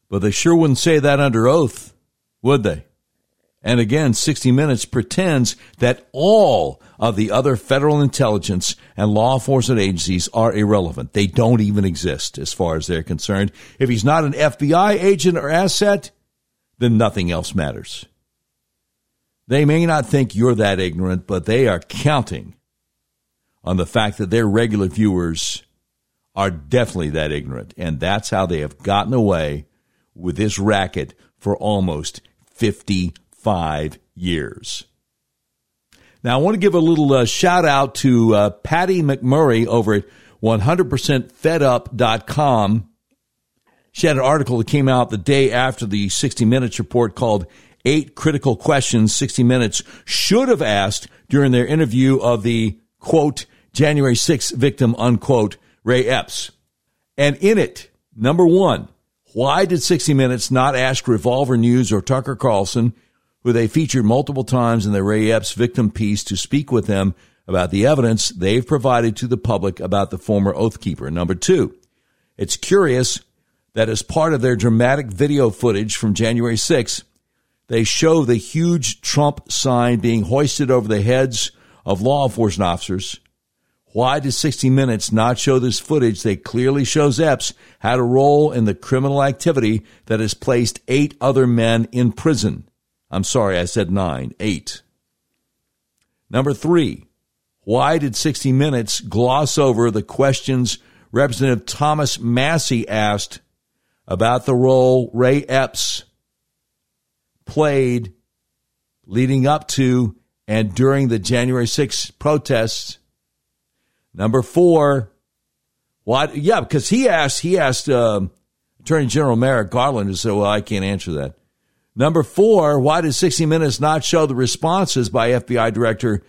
But they sure wouldn't say that under oath, would they? And again, 60 Minutes pretends that all of the other federal intelligence and law enforcement agencies are irrelevant. They don't even exist as far as they're concerned. If he's not an FBI agent or asset, then nothing else matters. They may not think you're that ignorant, but they are counting on the fact that their regular viewers are definitely that ignorant. And that's how they have gotten away with this racket for almost 50 five years. Now, I want to give a little uh, shout out to uh, Patty McMurray over at 100%fedup.com. She had an article that came out the day after the 60 Minutes report called Eight Critical Questions 60 Minutes Should Have Asked During Their Interview of the, quote, January 6th victim, unquote, Ray Epps. And in it, number one, why did 60 Minutes not ask Revolver News or Tucker Carlson who they featured multiple times in the Ray Epps victim piece to speak with them about the evidence they've provided to the public about the former Oath Keeper. Number two, it's curious that as part of their dramatic video footage from January 6th, they show the huge Trump sign being hoisted over the heads of law enforcement officers. Why does 60 Minutes not show this footage that clearly shows Epps had a role in the criminal activity that has placed eight other men in prison? I'm sorry, I said nine, eight. Number three, why did 60 Minutes gloss over the questions Representative Thomas Massie asked about the role Ray Epps played leading up to and during the January 6th protests? Number four, why? Yeah, because he asked, he asked uh, Attorney General Merrick Garland and said, well, I can't answer that. Number four, why did 60 Minutes not show the responses by FBI Director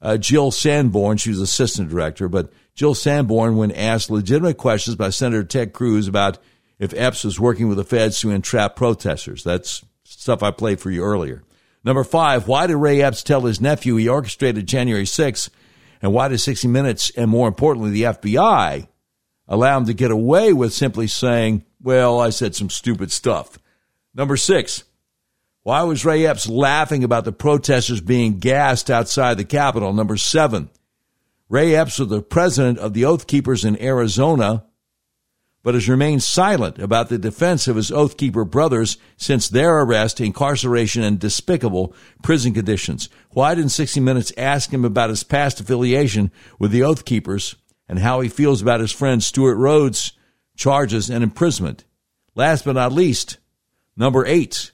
uh, Jill Sanborn? She was assistant director, but Jill Sanborn, when asked legitimate questions by Senator Ted Cruz about if Epps was working with the feds to entrap protesters. That's stuff I played for you earlier. Number five, why did Ray Epps tell his nephew he orchestrated January 6th? And why did 60 Minutes, and more importantly, the FBI, allow him to get away with simply saying, well, I said some stupid stuff? Number six, why was Ray Epps laughing about the protesters being gassed outside the Capitol? Number seven, Ray Epps was the president of the Oath Keepers in Arizona, but has remained silent about the defense of his Oath Keeper brothers since their arrest, incarceration, and despicable prison conditions. Why didn't 60 Minutes ask him about his past affiliation with the Oath Keepers and how he feels about his friend Stewart Rhodes' charges and imprisonment? Last but not least, number eight,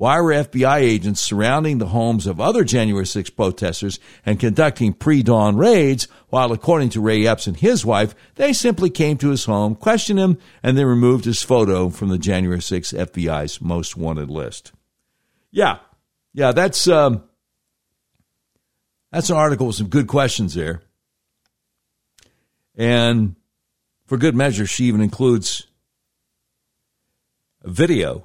why were FBI agents surrounding the homes of other January 6 protesters and conducting pre-dawn raids, while according to Ray Epps and his wife, they simply came to his home, questioned him, and then removed his photo from the January 6 FBI's most wanted list? Yeah, yeah, that's um, that's an article with some good questions there, and for good measure, she even includes a video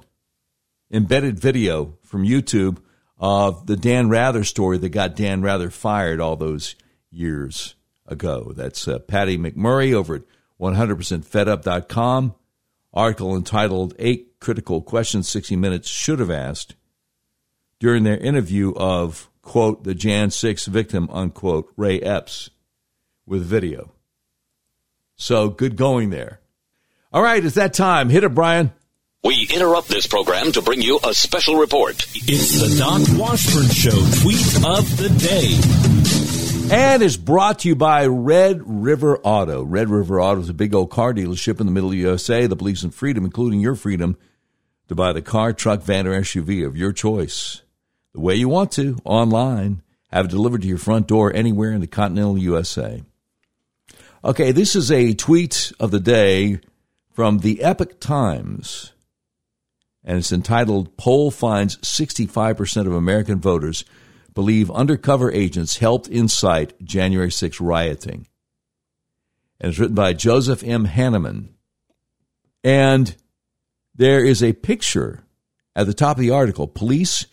embedded video from YouTube of the Dan Rather story that got Dan Rather fired all those years ago. That's uh, Patty McMurray over at 100%fedup.com. Article entitled Eight Critical Questions 60 Minutes Should Have Asked during their interview of, quote, the Jan 6 victim, unquote, Ray Epps with video. So good going there. All right, it's that time. Hit it, Brian. We interrupt this program to bring you a special report. It's the Doc Washburn Show tweet of the day. And is brought to you by Red River Auto. Red River Auto is a big old car dealership in the middle of the USA that believes in freedom, including your freedom to buy the car, truck, van, or SUV of your choice. The way you want to, online. Have it delivered to your front door anywhere in the continental USA. Okay, this is a tweet of the day from the Epoch Times and it's entitled Poll Finds 65% of American Voters Believe Undercover Agents Helped Incite January 6 Rioting. And it's written by Joseph M. Hanneman. And there is a picture at the top of the article Police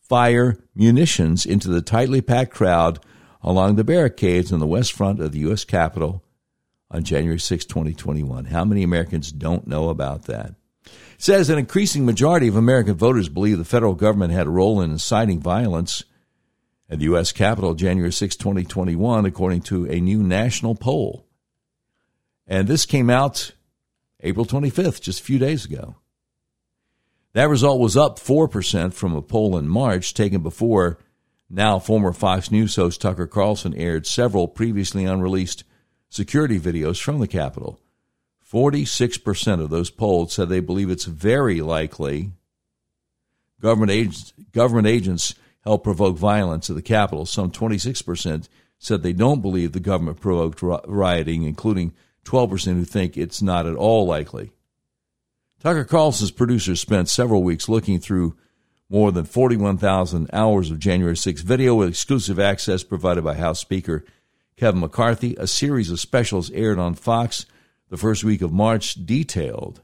fire munitions into the tightly packed crowd along the barricades on the west front of the U.S. Capitol on January 6, 2021. How many Americans don't know about that? Says an increasing majority of American voters believe the federal government had a role in inciting violence at the U.S. Capitol January 6, 2021, according to a new national poll. And this came out April 25th, just a few days ago. That result was up 4% from a poll in March taken before now former Fox News host Tucker Carlson aired several previously unreleased security videos from the Capitol. 46% of those polled said they believe it's very likely government agents, government agents helped provoke violence at the Capitol. Some 26% said they don't believe the government provoked rioting, including 12% who think it's not at all likely. Tucker Carlson's producers spent several weeks looking through more than 41,000 hours of January 6 video with exclusive access provided by House Speaker Kevin McCarthy. A series of specials aired on Fox the first week of March detailed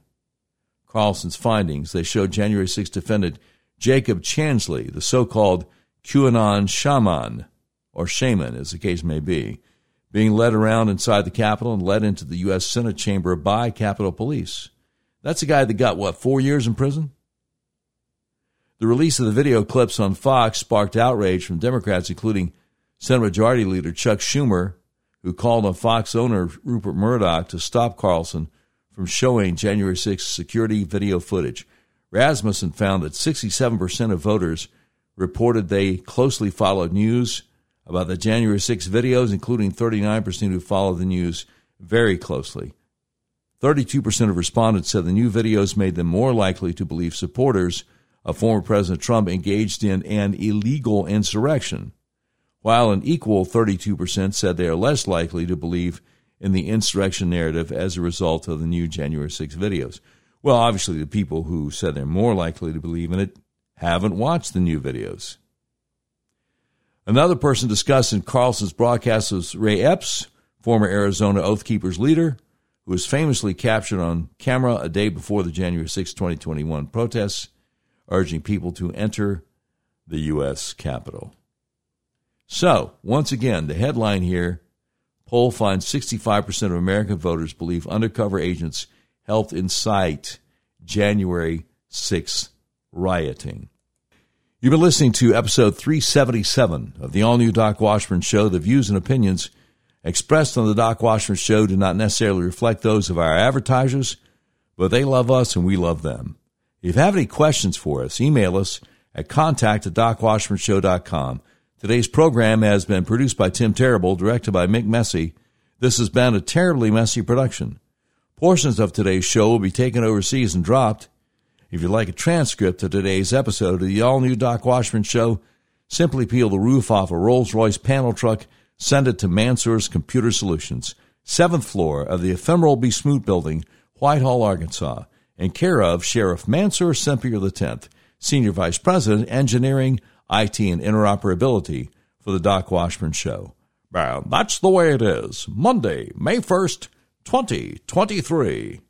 Carlson's findings. They showed January 6 defendant Jacob Chansley, the so called QAnon shaman, or shaman as the case may be, being led around inside the Capitol and led into the U.S. Senate chamber by Capitol Police. That's a guy that got, what, four years in prison? The release of the video clips on Fox sparked outrage from Democrats, including Senate Majority Leader Chuck Schumer who called on Fox owner Rupert Murdoch to stop Carlson from showing January 6 security video footage. Rasmussen found that 67% of voters reported they closely followed news about the January 6 videos, including 39% who followed the news very closely. 32% of respondents said the new videos made them more likely to believe supporters of former President Trump engaged in an illegal insurrection while an equal 32% said they are less likely to believe in the insurrection narrative as a result of the new January 6 videos. Well, obviously, the people who said they're more likely to believe in it haven't watched the new videos. Another person discussed in Carlson's broadcast was Ray Epps, former Arizona Oath Keepers leader, who was famously captured on camera a day before the January 6, 2021 protests, urging people to enter the U.S. Capitol. So, once again, the headline here poll finds 65% of American voters believe undercover agents helped incite January 6th rioting. You've been listening to episode 377 of the all new Doc Washburn Show. The views and opinions expressed on the Doc Washburn Show do not necessarily reflect those of our advertisers, but they love us and we love them. If you have any questions for us, email us at contact at docwashburnshow.com. Today's program has been produced by Tim Terrible, directed by Mick Messy. This has been a terribly messy production. Portions of today's show will be taken overseas and dropped. If you'd like a transcript of today's episode of the all new Doc Washburn Show, simply peel the roof off a Rolls Royce panel truck, send it to Mansour's Computer Solutions, seventh floor of the ephemeral B. Smoot Building, Whitehall, Arkansas, in care of Sheriff Mansour Sempier X, Senior Vice President, Engineering, IT and interoperability for the Doc Washburn Show. Well, that's the way it is. Monday, May 1st, 2023.